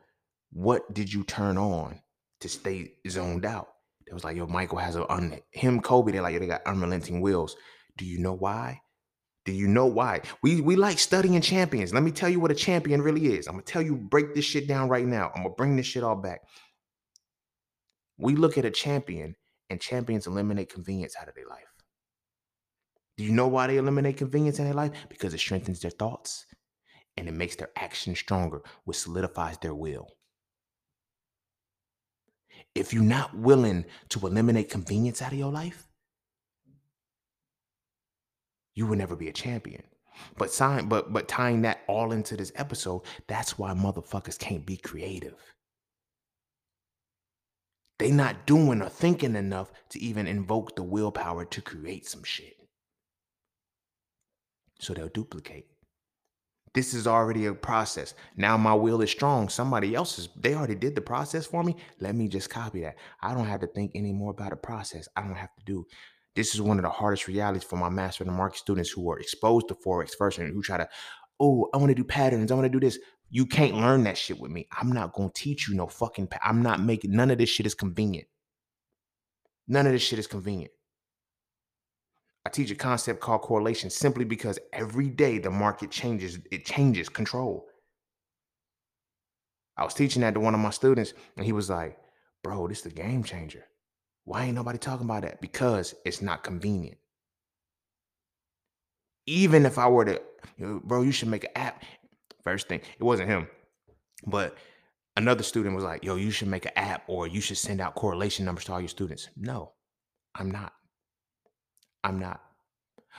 what did you turn on to stay zoned out? It was like, yo, Michael has a un- him, Kobe. They're like, yo, they got unrelenting wills. Do you know why? Do you know why? We we like studying champions. Let me tell you what a champion really is. I'm gonna tell you, break this shit down right now. I'm gonna bring this shit all back. We look at a champion, and champions eliminate convenience out of their life. Do you know why they eliminate convenience in their life? Because it strengthens their thoughts and it makes their action stronger, which solidifies their will. If you're not willing to eliminate convenience out of your life, you will never be a champion. But sign, but but tying that all into this episode, that's why motherfuckers can't be creative. They not doing or thinking enough to even invoke the willpower to create some shit. So they'll duplicate. This is already a process. Now my will is strong. Somebody else's, they already did the process for me. Let me just copy that. I don't have to think anymore about a process. I don't have to do. This is one of the hardest realities for my master and market students who are exposed to Forex first and who try to, oh, I want to do patterns. I want to do this. You can't learn that shit with me. I'm not going to teach you no fucking, pa- I'm not making, none of this shit is convenient. None of this shit is convenient. I teach a concept called correlation simply because every day the market changes, it changes control. I was teaching that to one of my students, and he was like, Bro, this is the game changer. Why ain't nobody talking about that? Because it's not convenient. Even if I were to, you know, bro, you should make an app. First thing, it wasn't him, but another student was like, Yo, you should make an app or you should send out correlation numbers to all your students. No, I'm not. I'm not.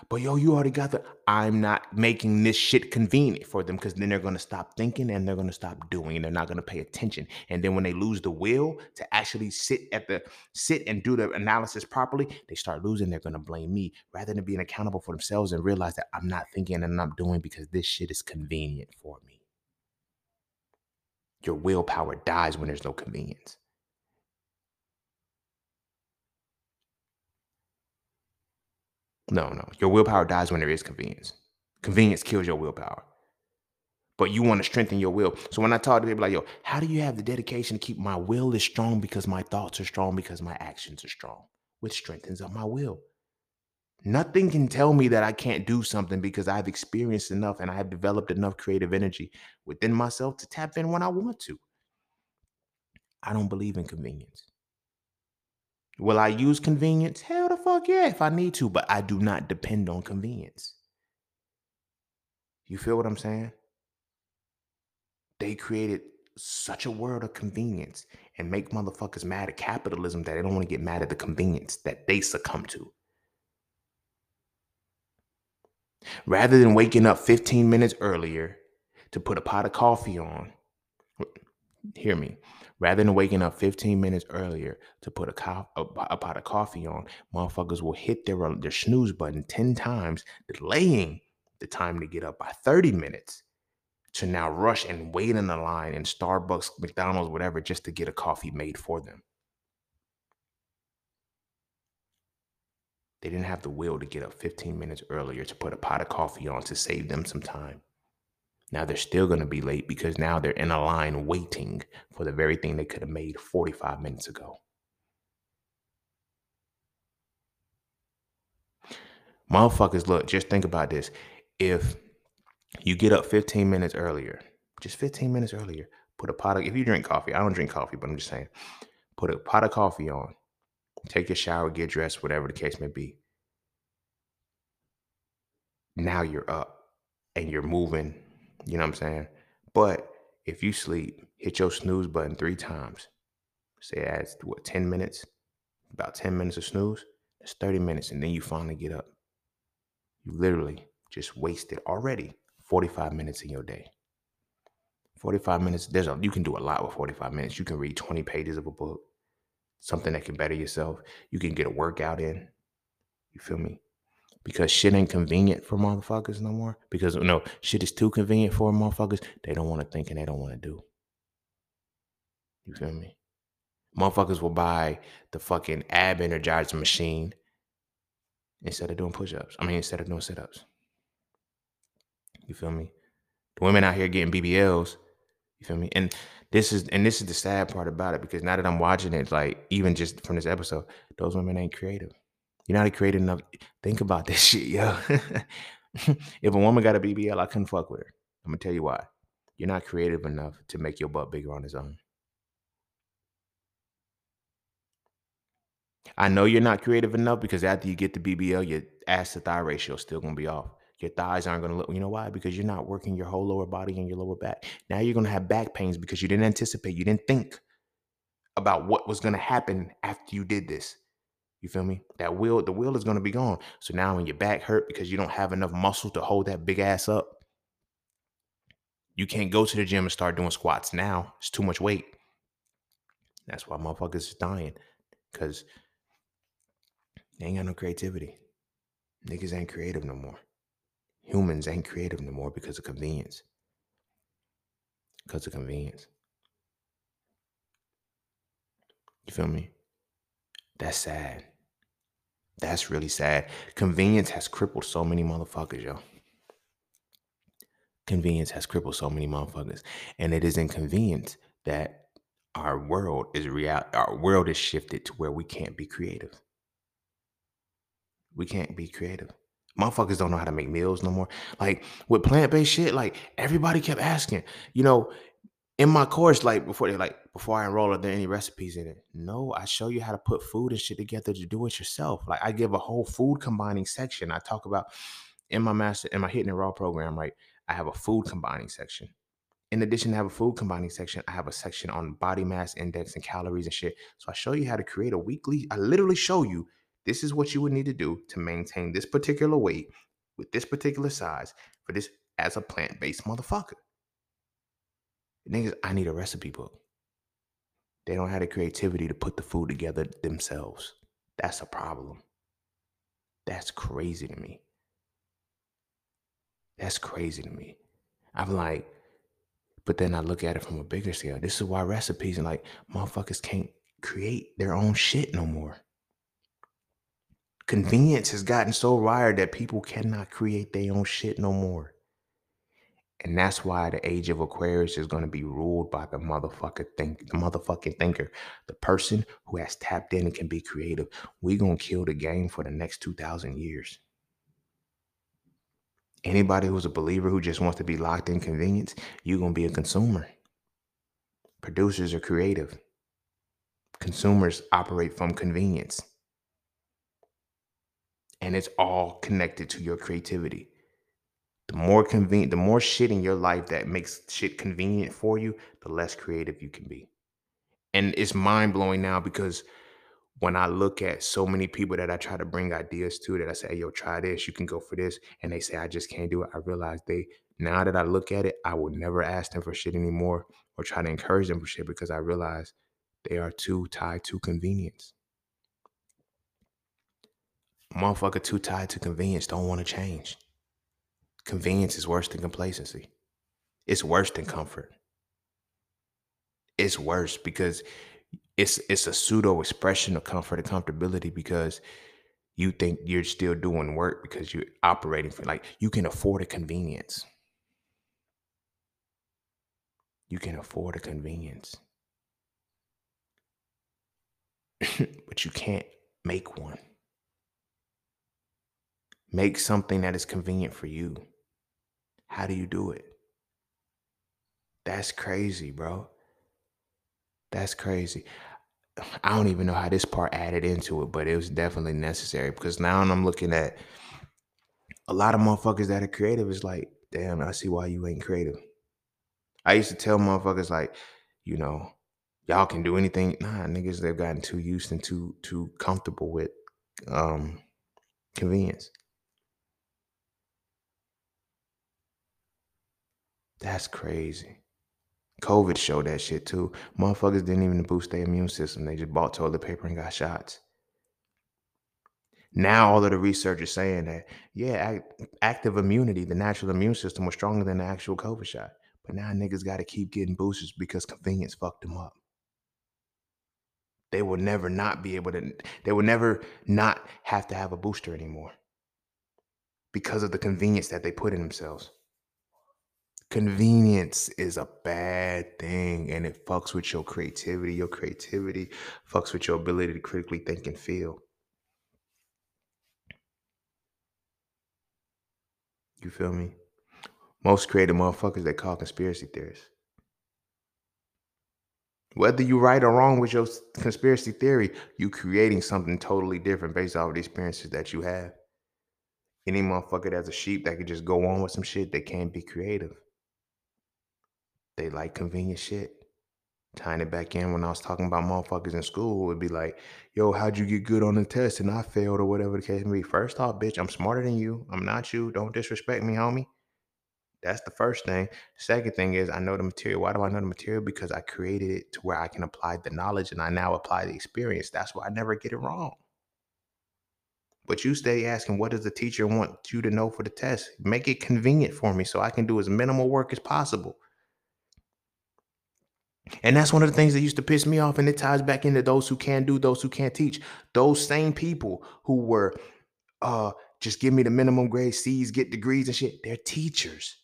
But yo, you already got the. I'm not making this shit convenient for them because then they're gonna stop thinking and they're gonna stop doing and they're not gonna pay attention. And then when they lose the will to actually sit at the sit and do the analysis properly, they start losing. They're gonna blame me rather than being accountable for themselves and realize that I'm not thinking and I'm doing because this shit is convenient for me. Your willpower dies when there's no convenience. No, no. Your willpower dies when there is convenience. Convenience kills your willpower. But you want to strengthen your will. So when I talk to people like, yo, how do you have the dedication to keep my will is strong because my thoughts are strong, because my actions are strong, which strengthens up my will. Nothing can tell me that I can't do something because I've experienced enough and I have developed enough creative energy within myself to tap in when I want to. I don't believe in convenience. Will I use convenience? Hell the fuck yeah, if I need to, but I do not depend on convenience. You feel what I'm saying? They created such a world of convenience and make motherfuckers mad at capitalism that they don't want to get mad at the convenience that they succumb to. Rather than waking up 15 minutes earlier to put a pot of coffee on, hear me, rather than waking up 15 minutes earlier to put a, co- a, a pot of coffee on, motherfuckers will hit their, uh, their snooze button 10 times, delaying the time to get up by 30 minutes to now rush and wait in the line in Starbucks, McDonald's, whatever, just to get a coffee made for them. They didn't have the will to get up 15 minutes earlier to put a pot of coffee on to save them some time. Now they're still going to be late because now they're in a line waiting for the very thing they could have made 45 minutes ago. Motherfuckers, look, just think about this. If you get up 15 minutes earlier, just 15 minutes earlier, put a pot of, if you drink coffee, I don't drink coffee, but I'm just saying, put a pot of coffee on take your shower, get dressed, whatever the case may be. Now you're up and you're moving, you know what I'm saying? But if you sleep, hit your snooze button three times. Say adds what 10 minutes, about 10 minutes of snooze, that's 30 minutes, and then you finally get up. You literally just wasted already 45 minutes in your day. 45 minutes, there's a you can do a lot with 45 minutes. You can read 20 pages of a book, something that can better yourself. You can get a workout in. You feel me? Because shit ain't convenient for motherfuckers no more. Because no, shit is too convenient for motherfuckers. They don't want to think and they don't want to do. You feel me? Motherfuckers will buy the fucking ab energizer machine instead of doing push-ups. I mean, instead of doing sit-ups. You feel me? The women out here getting BBLs. You feel me? And this is and this is the sad part about it because now that I'm watching it, like even just from this episode, those women ain't creative. You're not creative enough. Think about this shit, yo. if a woman got a BBL, I couldn't fuck with her. I'm gonna tell you why. You're not creative enough to make your butt bigger on its own. I know you're not creative enough because after you get the BBL, your ass to thigh ratio is still gonna be off. Your thighs aren't gonna look. You know why? Because you're not working your whole lower body and your lower back. Now you're gonna have back pains because you didn't anticipate. You didn't think about what was gonna happen after you did this. You feel me? That wheel, the wheel is gonna be gone. So now when your back hurt because you don't have enough muscle to hold that big ass up, you can't go to the gym and start doing squats now. It's too much weight. That's why motherfuckers is dying. Cause they ain't got no creativity. Niggas ain't creative no more. Humans ain't creative no more because of convenience. Because of convenience. You feel me? That's sad. That's really sad. Convenience has crippled so many motherfuckers, yo. Convenience has crippled so many motherfuckers. And it is inconvenience that our world is real our world is shifted to where we can't be creative. We can't be creative. Motherfuckers don't know how to make meals no more. Like with plant-based shit, like everybody kept asking, you know, in my course, like before they like before I enroll, are there any recipes in it? No, I show you how to put food and shit together to do it yourself. Like I give a whole food combining section. I talk about in my master in my hitting it raw program, right? I have a food combining section. In addition to have a food combining section, I have a section on body mass index and calories and shit. So I show you how to create a weekly. I literally show you this is what you would need to do to maintain this particular weight with this particular size for this as a plant-based motherfucker. Niggas, I need a recipe book. They don't have the creativity to put the food together themselves. That's a problem. That's crazy to me. That's crazy to me. I'm like, but then I look at it from a bigger scale. This is why recipes and like motherfuckers can't create their own shit no more. Convenience has gotten so wired that people cannot create their own shit no more. And that's why the age of Aquarius is going to be ruled by the motherfucker think the motherfucking thinker, the person who has tapped in and can be creative. We're going to kill the game for the next 2000 years. Anybody who's a believer who just wants to be locked in convenience, you're going to be a consumer. Producers are creative. Consumers operate from convenience. And it's all connected to your creativity. The more convenient, the more shit in your life that makes shit convenient for you, the less creative you can be. And it's mind blowing now because when I look at so many people that I try to bring ideas to, that I say, hey, yo, try this, you can go for this, and they say, I just can't do it. I realize they, now that I look at it, I will never ask them for shit anymore or try to encourage them for shit because I realize they are too tied to convenience. Motherfucker too tied to convenience don't want to change. Convenience is worse than complacency. It's worse than comfort. It's worse because it's it's a pseudo expression of comfort and comfortability because you think you're still doing work because you're operating for like you can afford a convenience. You can afford a convenience. but you can't make one. Make something that is convenient for you. How do you do it? That's crazy, bro. That's crazy. I don't even know how this part added into it, but it was definitely necessary because now I'm looking at a lot of motherfuckers that are creative. It's like, damn, I see why you ain't creative. I used to tell motherfuckers like, you know, y'all can do anything. Nah, niggas, they've gotten too used and too too comfortable with um convenience. That's crazy. COVID showed that shit too. Motherfuckers didn't even boost their immune system. They just bought toilet paper and got shots. Now all of the research is saying that, yeah, active immunity, the natural immune system was stronger than the actual COVID shot. But now niggas got to keep getting boosters because convenience fucked them up. They will never not be able to, they will never not have to have a booster anymore because of the convenience that they put in themselves. Convenience is a bad thing and it fucks with your creativity. Your creativity fucks with your ability to critically think and feel. You feel me? Most creative motherfuckers they call conspiracy theorists. Whether you're right or wrong with your conspiracy theory, you're creating something totally different based off of the experiences that you have. Any motherfucker that's a sheep that could just go on with some shit, they can't be creative. They like convenient shit. Tying it back in when I was talking about motherfuckers in school, would be like, yo, how'd you get good on the test and I failed or whatever the case may be. First off, bitch, I'm smarter than you. I'm not you. Don't disrespect me, homie. That's the first thing. Second thing is I know the material. Why do I know the material? Because I created it to where I can apply the knowledge and I now apply the experience. That's why I never get it wrong. But you stay asking, what does the teacher want you to know for the test? Make it convenient for me so I can do as minimal work as possible. And that's one of the things that used to piss me off. And it ties back into those who can do, those who can't teach. Those same people who were uh just give me the minimum grade C's, get degrees and shit. They're teachers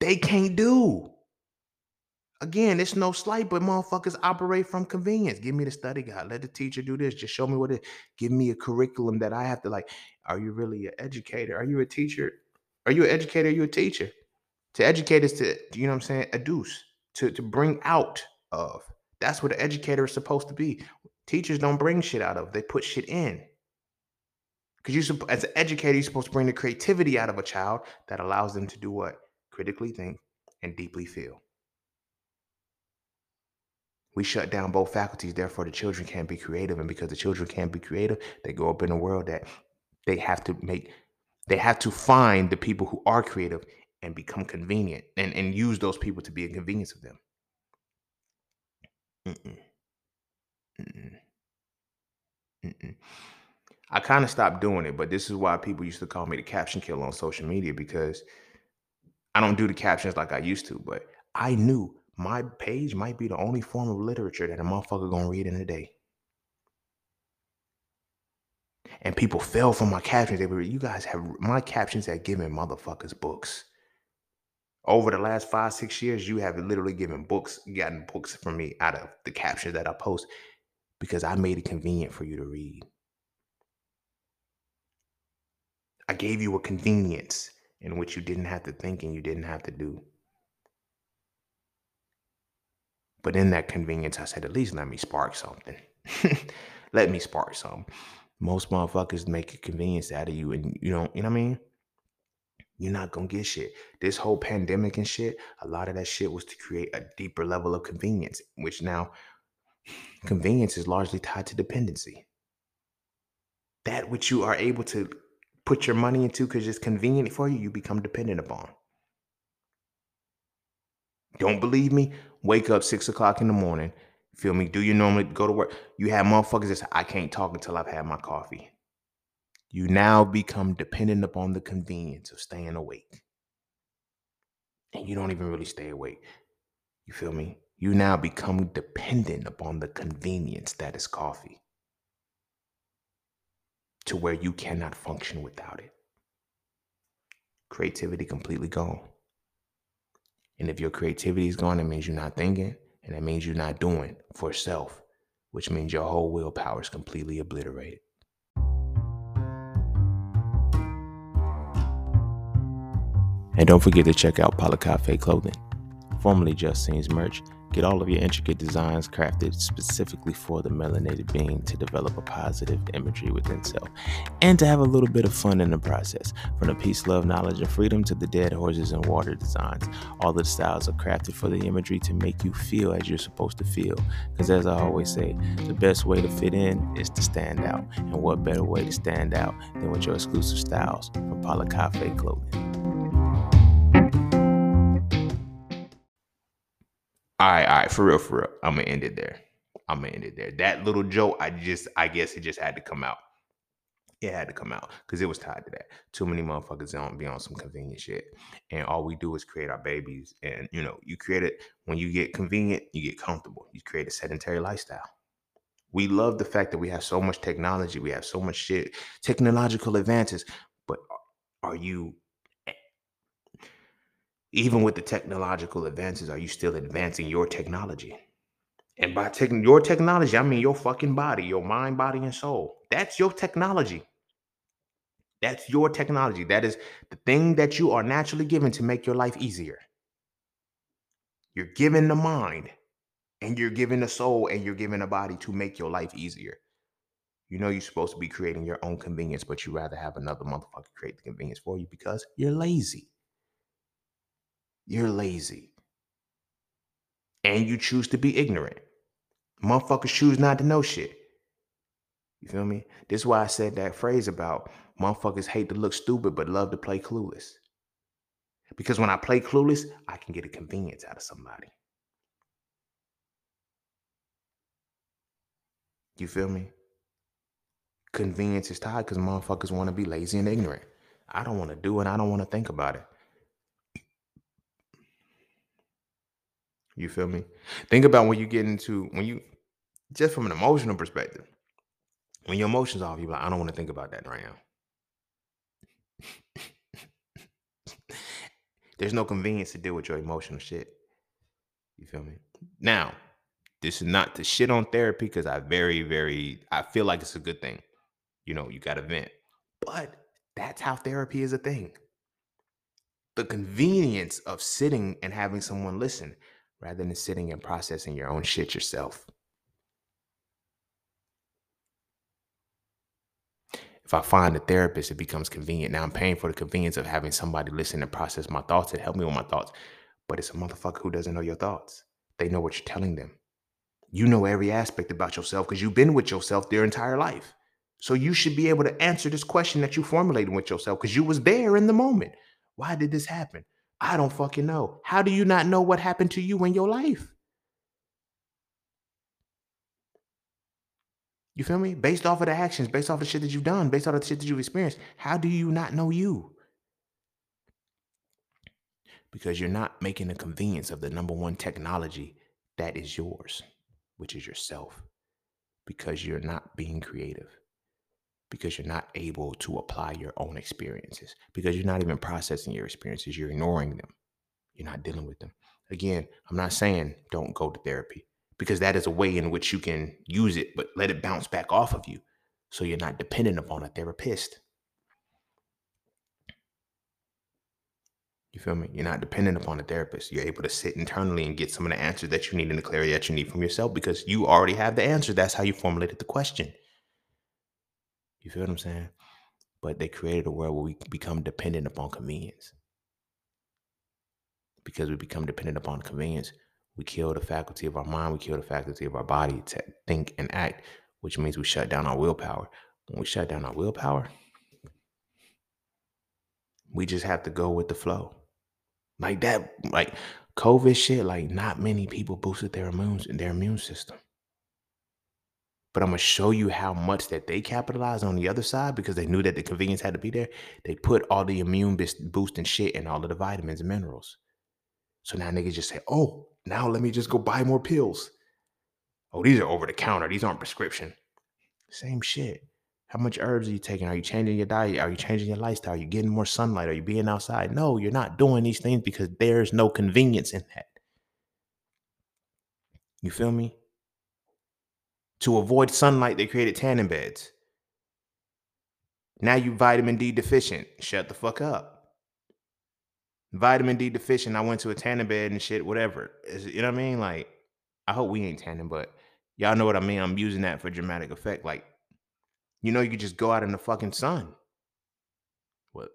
they can't do. Again, it's no slight, but motherfuckers operate from convenience. Give me the study guide. Let the teacher do this. Just show me what it. Give me a curriculum that I have to like. Are you really an educator? Are you a teacher? Are you an educator? Are you a teacher? To educate is to, you know what I'm saying, adduce, to, to bring out of. That's what an educator is supposed to be. Teachers don't bring shit out of, they put shit in. Because you, as an educator, you're supposed to bring the creativity out of a child that allows them to do what? critically think, and deeply feel. We shut down both faculties, therefore, the children can't be creative. And because the children can't be creative, they grow up in a world that they have to make, they have to find the people who are creative and become convenient and, and use those people to be a convenience of them. Mm-mm. Mm-mm. Mm-mm. I kind of stopped doing it, but this is why people used to call me the caption killer on social media because I don't do the captions like I used to, but I knew my page might be the only form of literature that a motherfucker gonna read in a day. And people fell for my captions. They were, you guys have my captions have given motherfuckers books. Over the last five, six years, you have literally given books, gotten books from me out of the captions that I post because I made it convenient for you to read. I gave you a convenience in which you didn't have to think and you didn't have to do. But in that convenience, I said, at least let me spark something. let me spark something. Most motherfuckers make a convenience out of you, and you don't, you know what I mean? You're not gonna get shit. This whole pandemic and shit, a lot of that shit was to create a deeper level of convenience, which now convenience is largely tied to dependency. That which you are able to put your money into because it's convenient for you, you become dependent upon. Don't believe me? Wake up six o'clock in the morning. Feel me? Do you normally go to work? You have motherfuckers that I can't talk until I've had my coffee. You now become dependent upon the convenience of staying awake. And you don't even really stay awake. You feel me? You now become dependent upon the convenience that is coffee to where you cannot function without it. Creativity completely gone. And if your creativity is gone, it means you're not thinking, and that means you're not doing for self, which means your whole willpower is completely obliterated. And don't forget to check out Pala Cafe Clothing, formerly Just Cine's merch, Get all of your intricate designs crafted specifically for the melanated being to develop a positive imagery within self and to have a little bit of fun in the process. From the peace, love, knowledge, and freedom to the dead horses and water designs, all the styles are crafted for the imagery to make you feel as you're supposed to feel. Because as I always say, the best way to fit in is to stand out. And what better way to stand out than with your exclusive styles from Paula Cafe Clothing? All right, all right, for real, for real. I'm gonna end it there. I'm gonna end it there. That little joke, I just, I guess it just had to come out. It had to come out because it was tied to that. Too many motherfuckers don't be on some convenient shit, and all we do is create our babies. And you know, you create it when you get convenient, you get comfortable. You create a sedentary lifestyle. We love the fact that we have so much technology, we have so much shit, technological advances, but are you even with the technological advances, are you still advancing your technology? And by taking your technology, I mean your fucking body, your mind, body, and soul. That's your technology. That's your technology. That is the thing that you are naturally given to make your life easier. You're given the mind, and you're given the soul, and you're given a body to make your life easier. You know you're supposed to be creating your own convenience, but you rather have another motherfucker create the convenience for you because you're lazy you're lazy. And you choose to be ignorant. Motherfuckers choose not to know shit. You feel me? This is why I said that phrase about motherfuckers hate to look stupid but love to play clueless. Because when I play clueless, I can get a convenience out of somebody. You feel me? Convenience is tied because motherfuckers want to be lazy and ignorant. I don't want to do it. I don't want to think about it. You feel me? Think about when you get into when you just from an emotional perspective. When your emotions off, you're like, I don't want to think about that right now. There's no convenience to deal with your emotional shit. You feel me? Now, this is not to shit on therapy because I very, very I feel like it's a good thing. You know, you gotta vent. But that's how therapy is a thing. The convenience of sitting and having someone listen rather than sitting and processing your own shit yourself. If I find a therapist, it becomes convenient. Now I'm paying for the convenience of having somebody listen and process my thoughts and help me with my thoughts. But it's a motherfucker who doesn't know your thoughts. They know what you're telling them. You know every aspect about yourself because you've been with yourself their entire life. So you should be able to answer this question that you formulated with yourself because you was there in the moment. Why did this happen? I don't fucking know. How do you not know what happened to you in your life? You feel me? Based off of the actions, based off of the shit that you've done, based off of the shit that you've experienced, how do you not know you? Because you're not making the convenience of the number one technology that is yours, which is yourself. Because you're not being creative because you're not able to apply your own experiences, because you're not even processing your experiences, you're ignoring them, you're not dealing with them. Again, I'm not saying don't go to therapy because that is a way in which you can use it, but let it bounce back off of you so you're not dependent upon a therapist. You feel me? You're not dependent upon a therapist. You're able to sit internally and get some of the answers that you need and the clarity that you need from yourself because you already have the answer. That's how you formulated the question. You feel what I'm saying? But they created a world where we become dependent upon convenience. Because we become dependent upon convenience, we kill the faculty of our mind, we kill the faculty of our body to think and act, which means we shut down our willpower. When we shut down our willpower, we just have to go with the flow. Like that, like COVID shit, like not many people boosted their immune their immune system. But I'm gonna show you how much that they capitalized on the other side because they knew that the convenience had to be there. They put all the immune boosting shit and all of the vitamins and minerals. So now niggas just say, oh, now let me just go buy more pills. Oh, these are over the counter. These aren't prescription. Same shit. How much herbs are you taking? Are you changing your diet? Are you changing your lifestyle? Are you getting more sunlight? Are you being outside? No, you're not doing these things because there's no convenience in that. You feel me? To avoid sunlight, they created tanning beds. Now you vitamin D deficient. Shut the fuck up. Vitamin D deficient. I went to a tanning bed and shit, whatever. You know what I mean? Like, I hope we ain't tanning, but y'all know what I mean. I'm using that for dramatic effect. Like, you know, you could just go out in the fucking sun. What?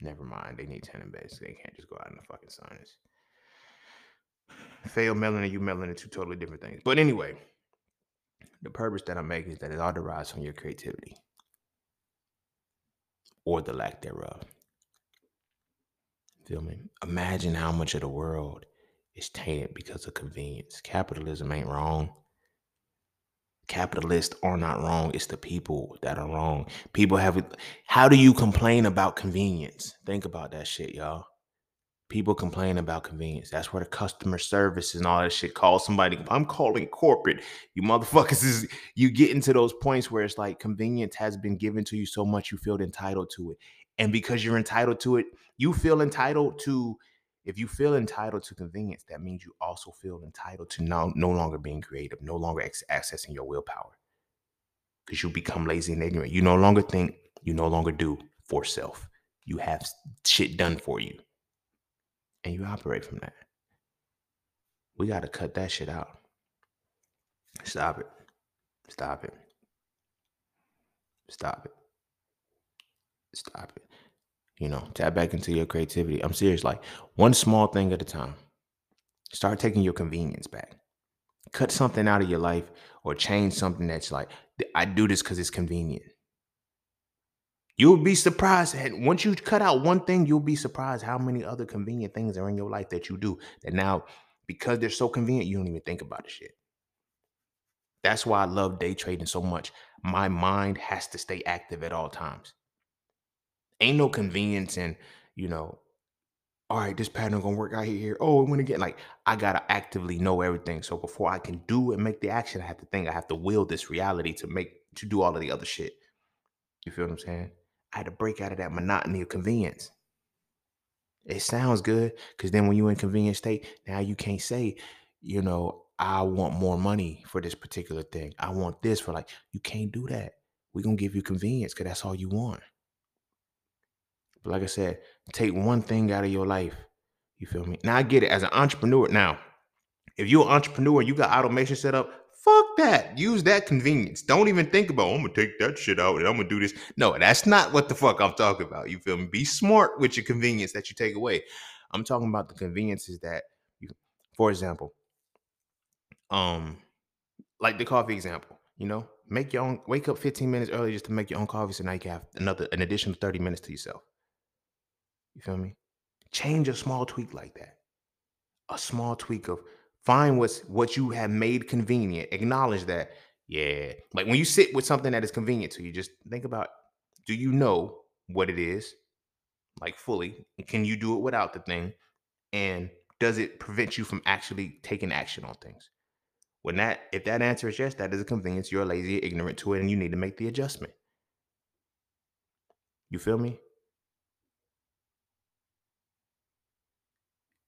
Never mind. They need tanning beds. They can't just go out in the fucking sun. It's fail melanin, you melanin, two totally different things. But anyway, the purpose that I'm making is that it all derives from your creativity or the lack thereof. Feel me? Imagine how much of the world is tainted because of convenience. Capitalism ain't wrong. Capitalists are not wrong. It's the people that are wrong. People have. How do you complain about convenience? Think about that shit, y'all. People complain about convenience. That's where the customer service and all that shit. Call somebody. I'm calling corporate. You motherfuckers is you get into those points where it's like convenience has been given to you so much you feel entitled to it. And because you're entitled to it, you feel entitled to if you feel entitled to convenience, that means you also feel entitled to no, no longer being creative, no longer ex- accessing your willpower. Because you become lazy and ignorant. You no longer think, you no longer do for self. You have shit done for you. And you operate from that. We got to cut that shit out. Stop it. Stop it. Stop it. Stop it. You know, tap back into your creativity. I'm serious. Like one small thing at a time. Start taking your convenience back. Cut something out of your life or change something that's like, I do this because it's convenient. You'll be surprised. That once you cut out one thing, you'll be surprised how many other convenient things are in your life that you do that now, because they're so convenient, you don't even think about the shit. That's why I love day trading so much. My mind has to stay active at all times ain't no convenience in, you know, all right, this pattern gonna work out here. Oh, when again, like I gotta actively know everything. So before I can do and make the action, I have to think. I have to will this reality to make to do all of the other shit. You feel what I'm saying? I had to break out of that monotony of convenience. It sounds good because then when you're in convenience state, now you can't say, you know, I want more money for this particular thing. I want this for like, you can't do that. We're gonna give you convenience because that's all you want. But like I said, take one thing out of your life. You feel me? Now I get it as an entrepreneur. Now, if you're an entrepreneur, you got automation set up. Fuck that. Use that convenience. Don't even think about, I'm gonna take that shit out and I'm gonna do this. No, that's not what the fuck I'm talking about. You feel me? Be smart with your convenience that you take away. I'm talking about the conveniences that you, for example, um, like the coffee example, you know, make your own wake up 15 minutes early just to make your own coffee so now you can have another an additional 30 minutes to yourself. You feel me? Change a small tweak like that. A small tweak of find what's what you have made convenient. Acknowledge that. Yeah. Like when you sit with something that is convenient to you, just think about do you know what it is? Like fully. Can you do it without the thing? And does it prevent you from actually taking action on things? When that if that answer is yes, that is a convenience. You're lazy, ignorant to it, and you need to make the adjustment. You feel me?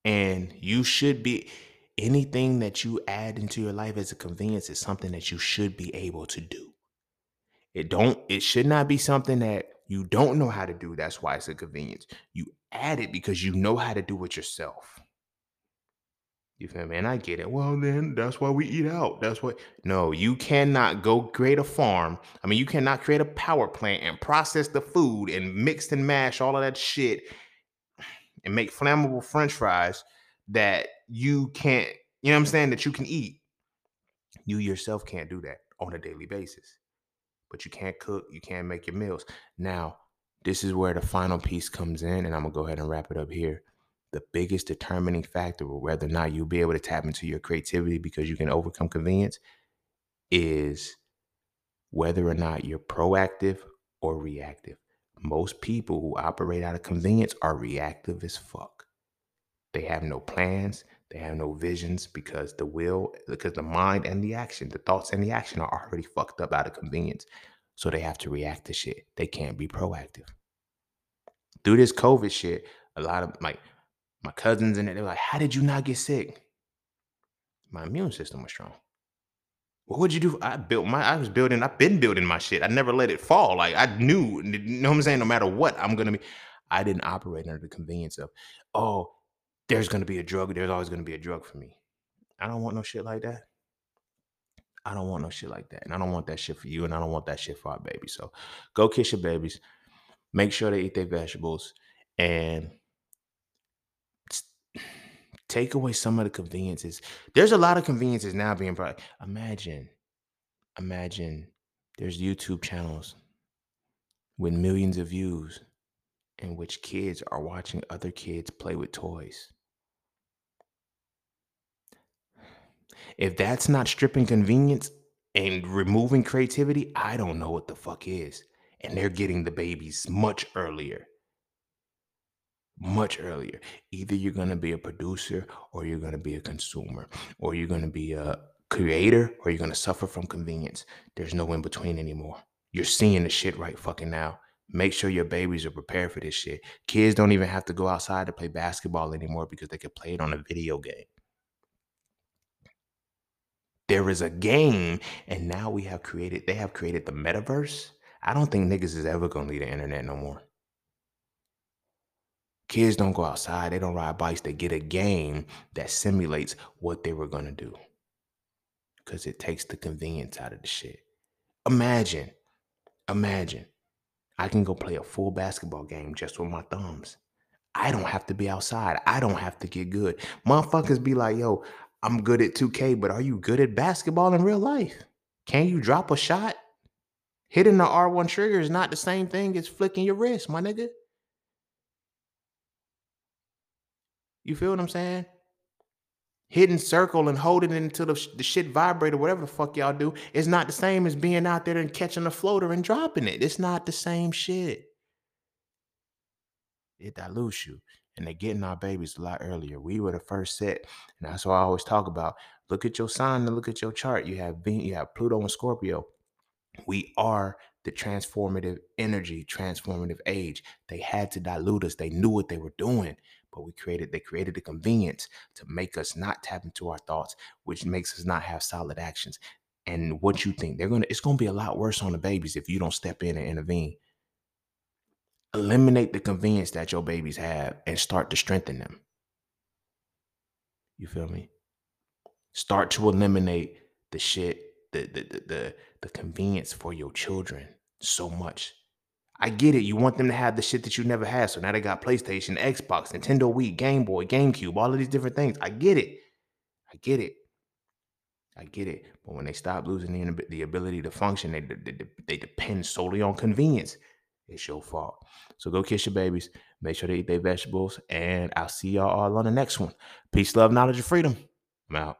And you should be anything that you add into your life as a convenience is something that you should be able to do. It don't it should not be something that you don't know how to do. That's why it's a convenience. You add it because you know how to do it yourself. You feel me? And I get it. Well, then that's why we eat out. That's what. No, you cannot go create a farm. I mean, you cannot create a power plant and process the food and mix and mash all of that shit and make flammable french fries that you can't, you know what I'm saying, that you can eat. You yourself can't do that on a daily basis. But you can't cook, you can't make your meals. Now, this is where the final piece comes in, and I'm gonna go ahead and wrap it up here. The biggest determining factor of whether or not you'll be able to tap into your creativity because you can overcome convenience is whether or not you're proactive or reactive. Most people who operate out of convenience are reactive as fuck. They have no plans, they have no visions because the will, because the mind and the action, the thoughts and the action are already fucked up out of convenience. So they have to react to shit. They can't be proactive. Through this COVID shit, a lot of like my cousins and it, they're like, How did you not get sick? My immune system was strong. What would you do? I built my. I was building. I've been building my shit. I never let it fall. Like I knew. You know what I'm saying? No matter what, I'm gonna be. I didn't operate under the convenience of, oh, there's gonna be a drug. There's always gonna be a drug for me. I don't want no shit like that. I don't want no shit like that. And I don't want that shit for you. And I don't want that shit for our babies. So go kiss your babies. Make sure they eat their vegetables and take away some of the conveniences. There's a lot of conveniences now being brought. Imagine, imagine there's YouTube channels with millions of views in which kids are watching other kids play with toys. If that's not stripping convenience and removing creativity, I don't know what the fuck is. And they're getting the babies much earlier. Much earlier. Either you're going to be a producer or you're going to be a consumer or you're going to be a creator or you're going to suffer from convenience. There's no in between anymore. You're seeing the shit right fucking now. Make sure your babies are prepared for this shit. Kids don't even have to go outside to play basketball anymore because they can play it on a video game. There is a game, and now we have created, they have created the metaverse. I don't think niggas is ever gonna leave the internet no more. Kids don't go outside, they don't ride bikes, they get a game that simulates what they were gonna do. Because it takes the convenience out of the shit. Imagine, imagine, I can go play a full basketball game just with my thumbs. I don't have to be outside. I don't have to get good. Motherfuckers be like, yo, I'm good at 2K, but are you good at basketball in real life? Can you drop a shot? Hitting the R1 trigger is not the same thing as flicking your wrist, my nigga. You feel what I'm saying? Hitting circle and holding it until the, the shit vibrate or whatever the fuck y'all do is not the same as being out there and catching a floater and dropping it. It's not the same shit. It dilutes you and they're getting our babies a lot earlier. We were the first set, and that's why I always talk about. Look at your sign and look at your chart. You have being, you have Pluto and Scorpio. We are the transformative energy, transformative age. They had to dilute us. They knew what they were doing, but we created. They created a convenience to make us not tap into our thoughts, which makes us not have solid actions. And what you think they're gonna? It's gonna be a lot worse on the babies if you don't step in and intervene eliminate the convenience that your babies have and start to strengthen them. You feel me? Start to eliminate the shit, the the the the, the convenience for your children so much. I get it. You want them to have the shit that you never had. So now they got PlayStation, Xbox, Nintendo Wii, Game Boy, GameCube, all of these different things. I get it. I get it. I get it. But when they stop losing the, the ability to function, they, they, they depend solely on convenience. It's your fault. So go kiss your babies. Make sure they eat their vegetables. And I'll see y'all all on the next one. Peace, love, knowledge, and freedom. I'm out.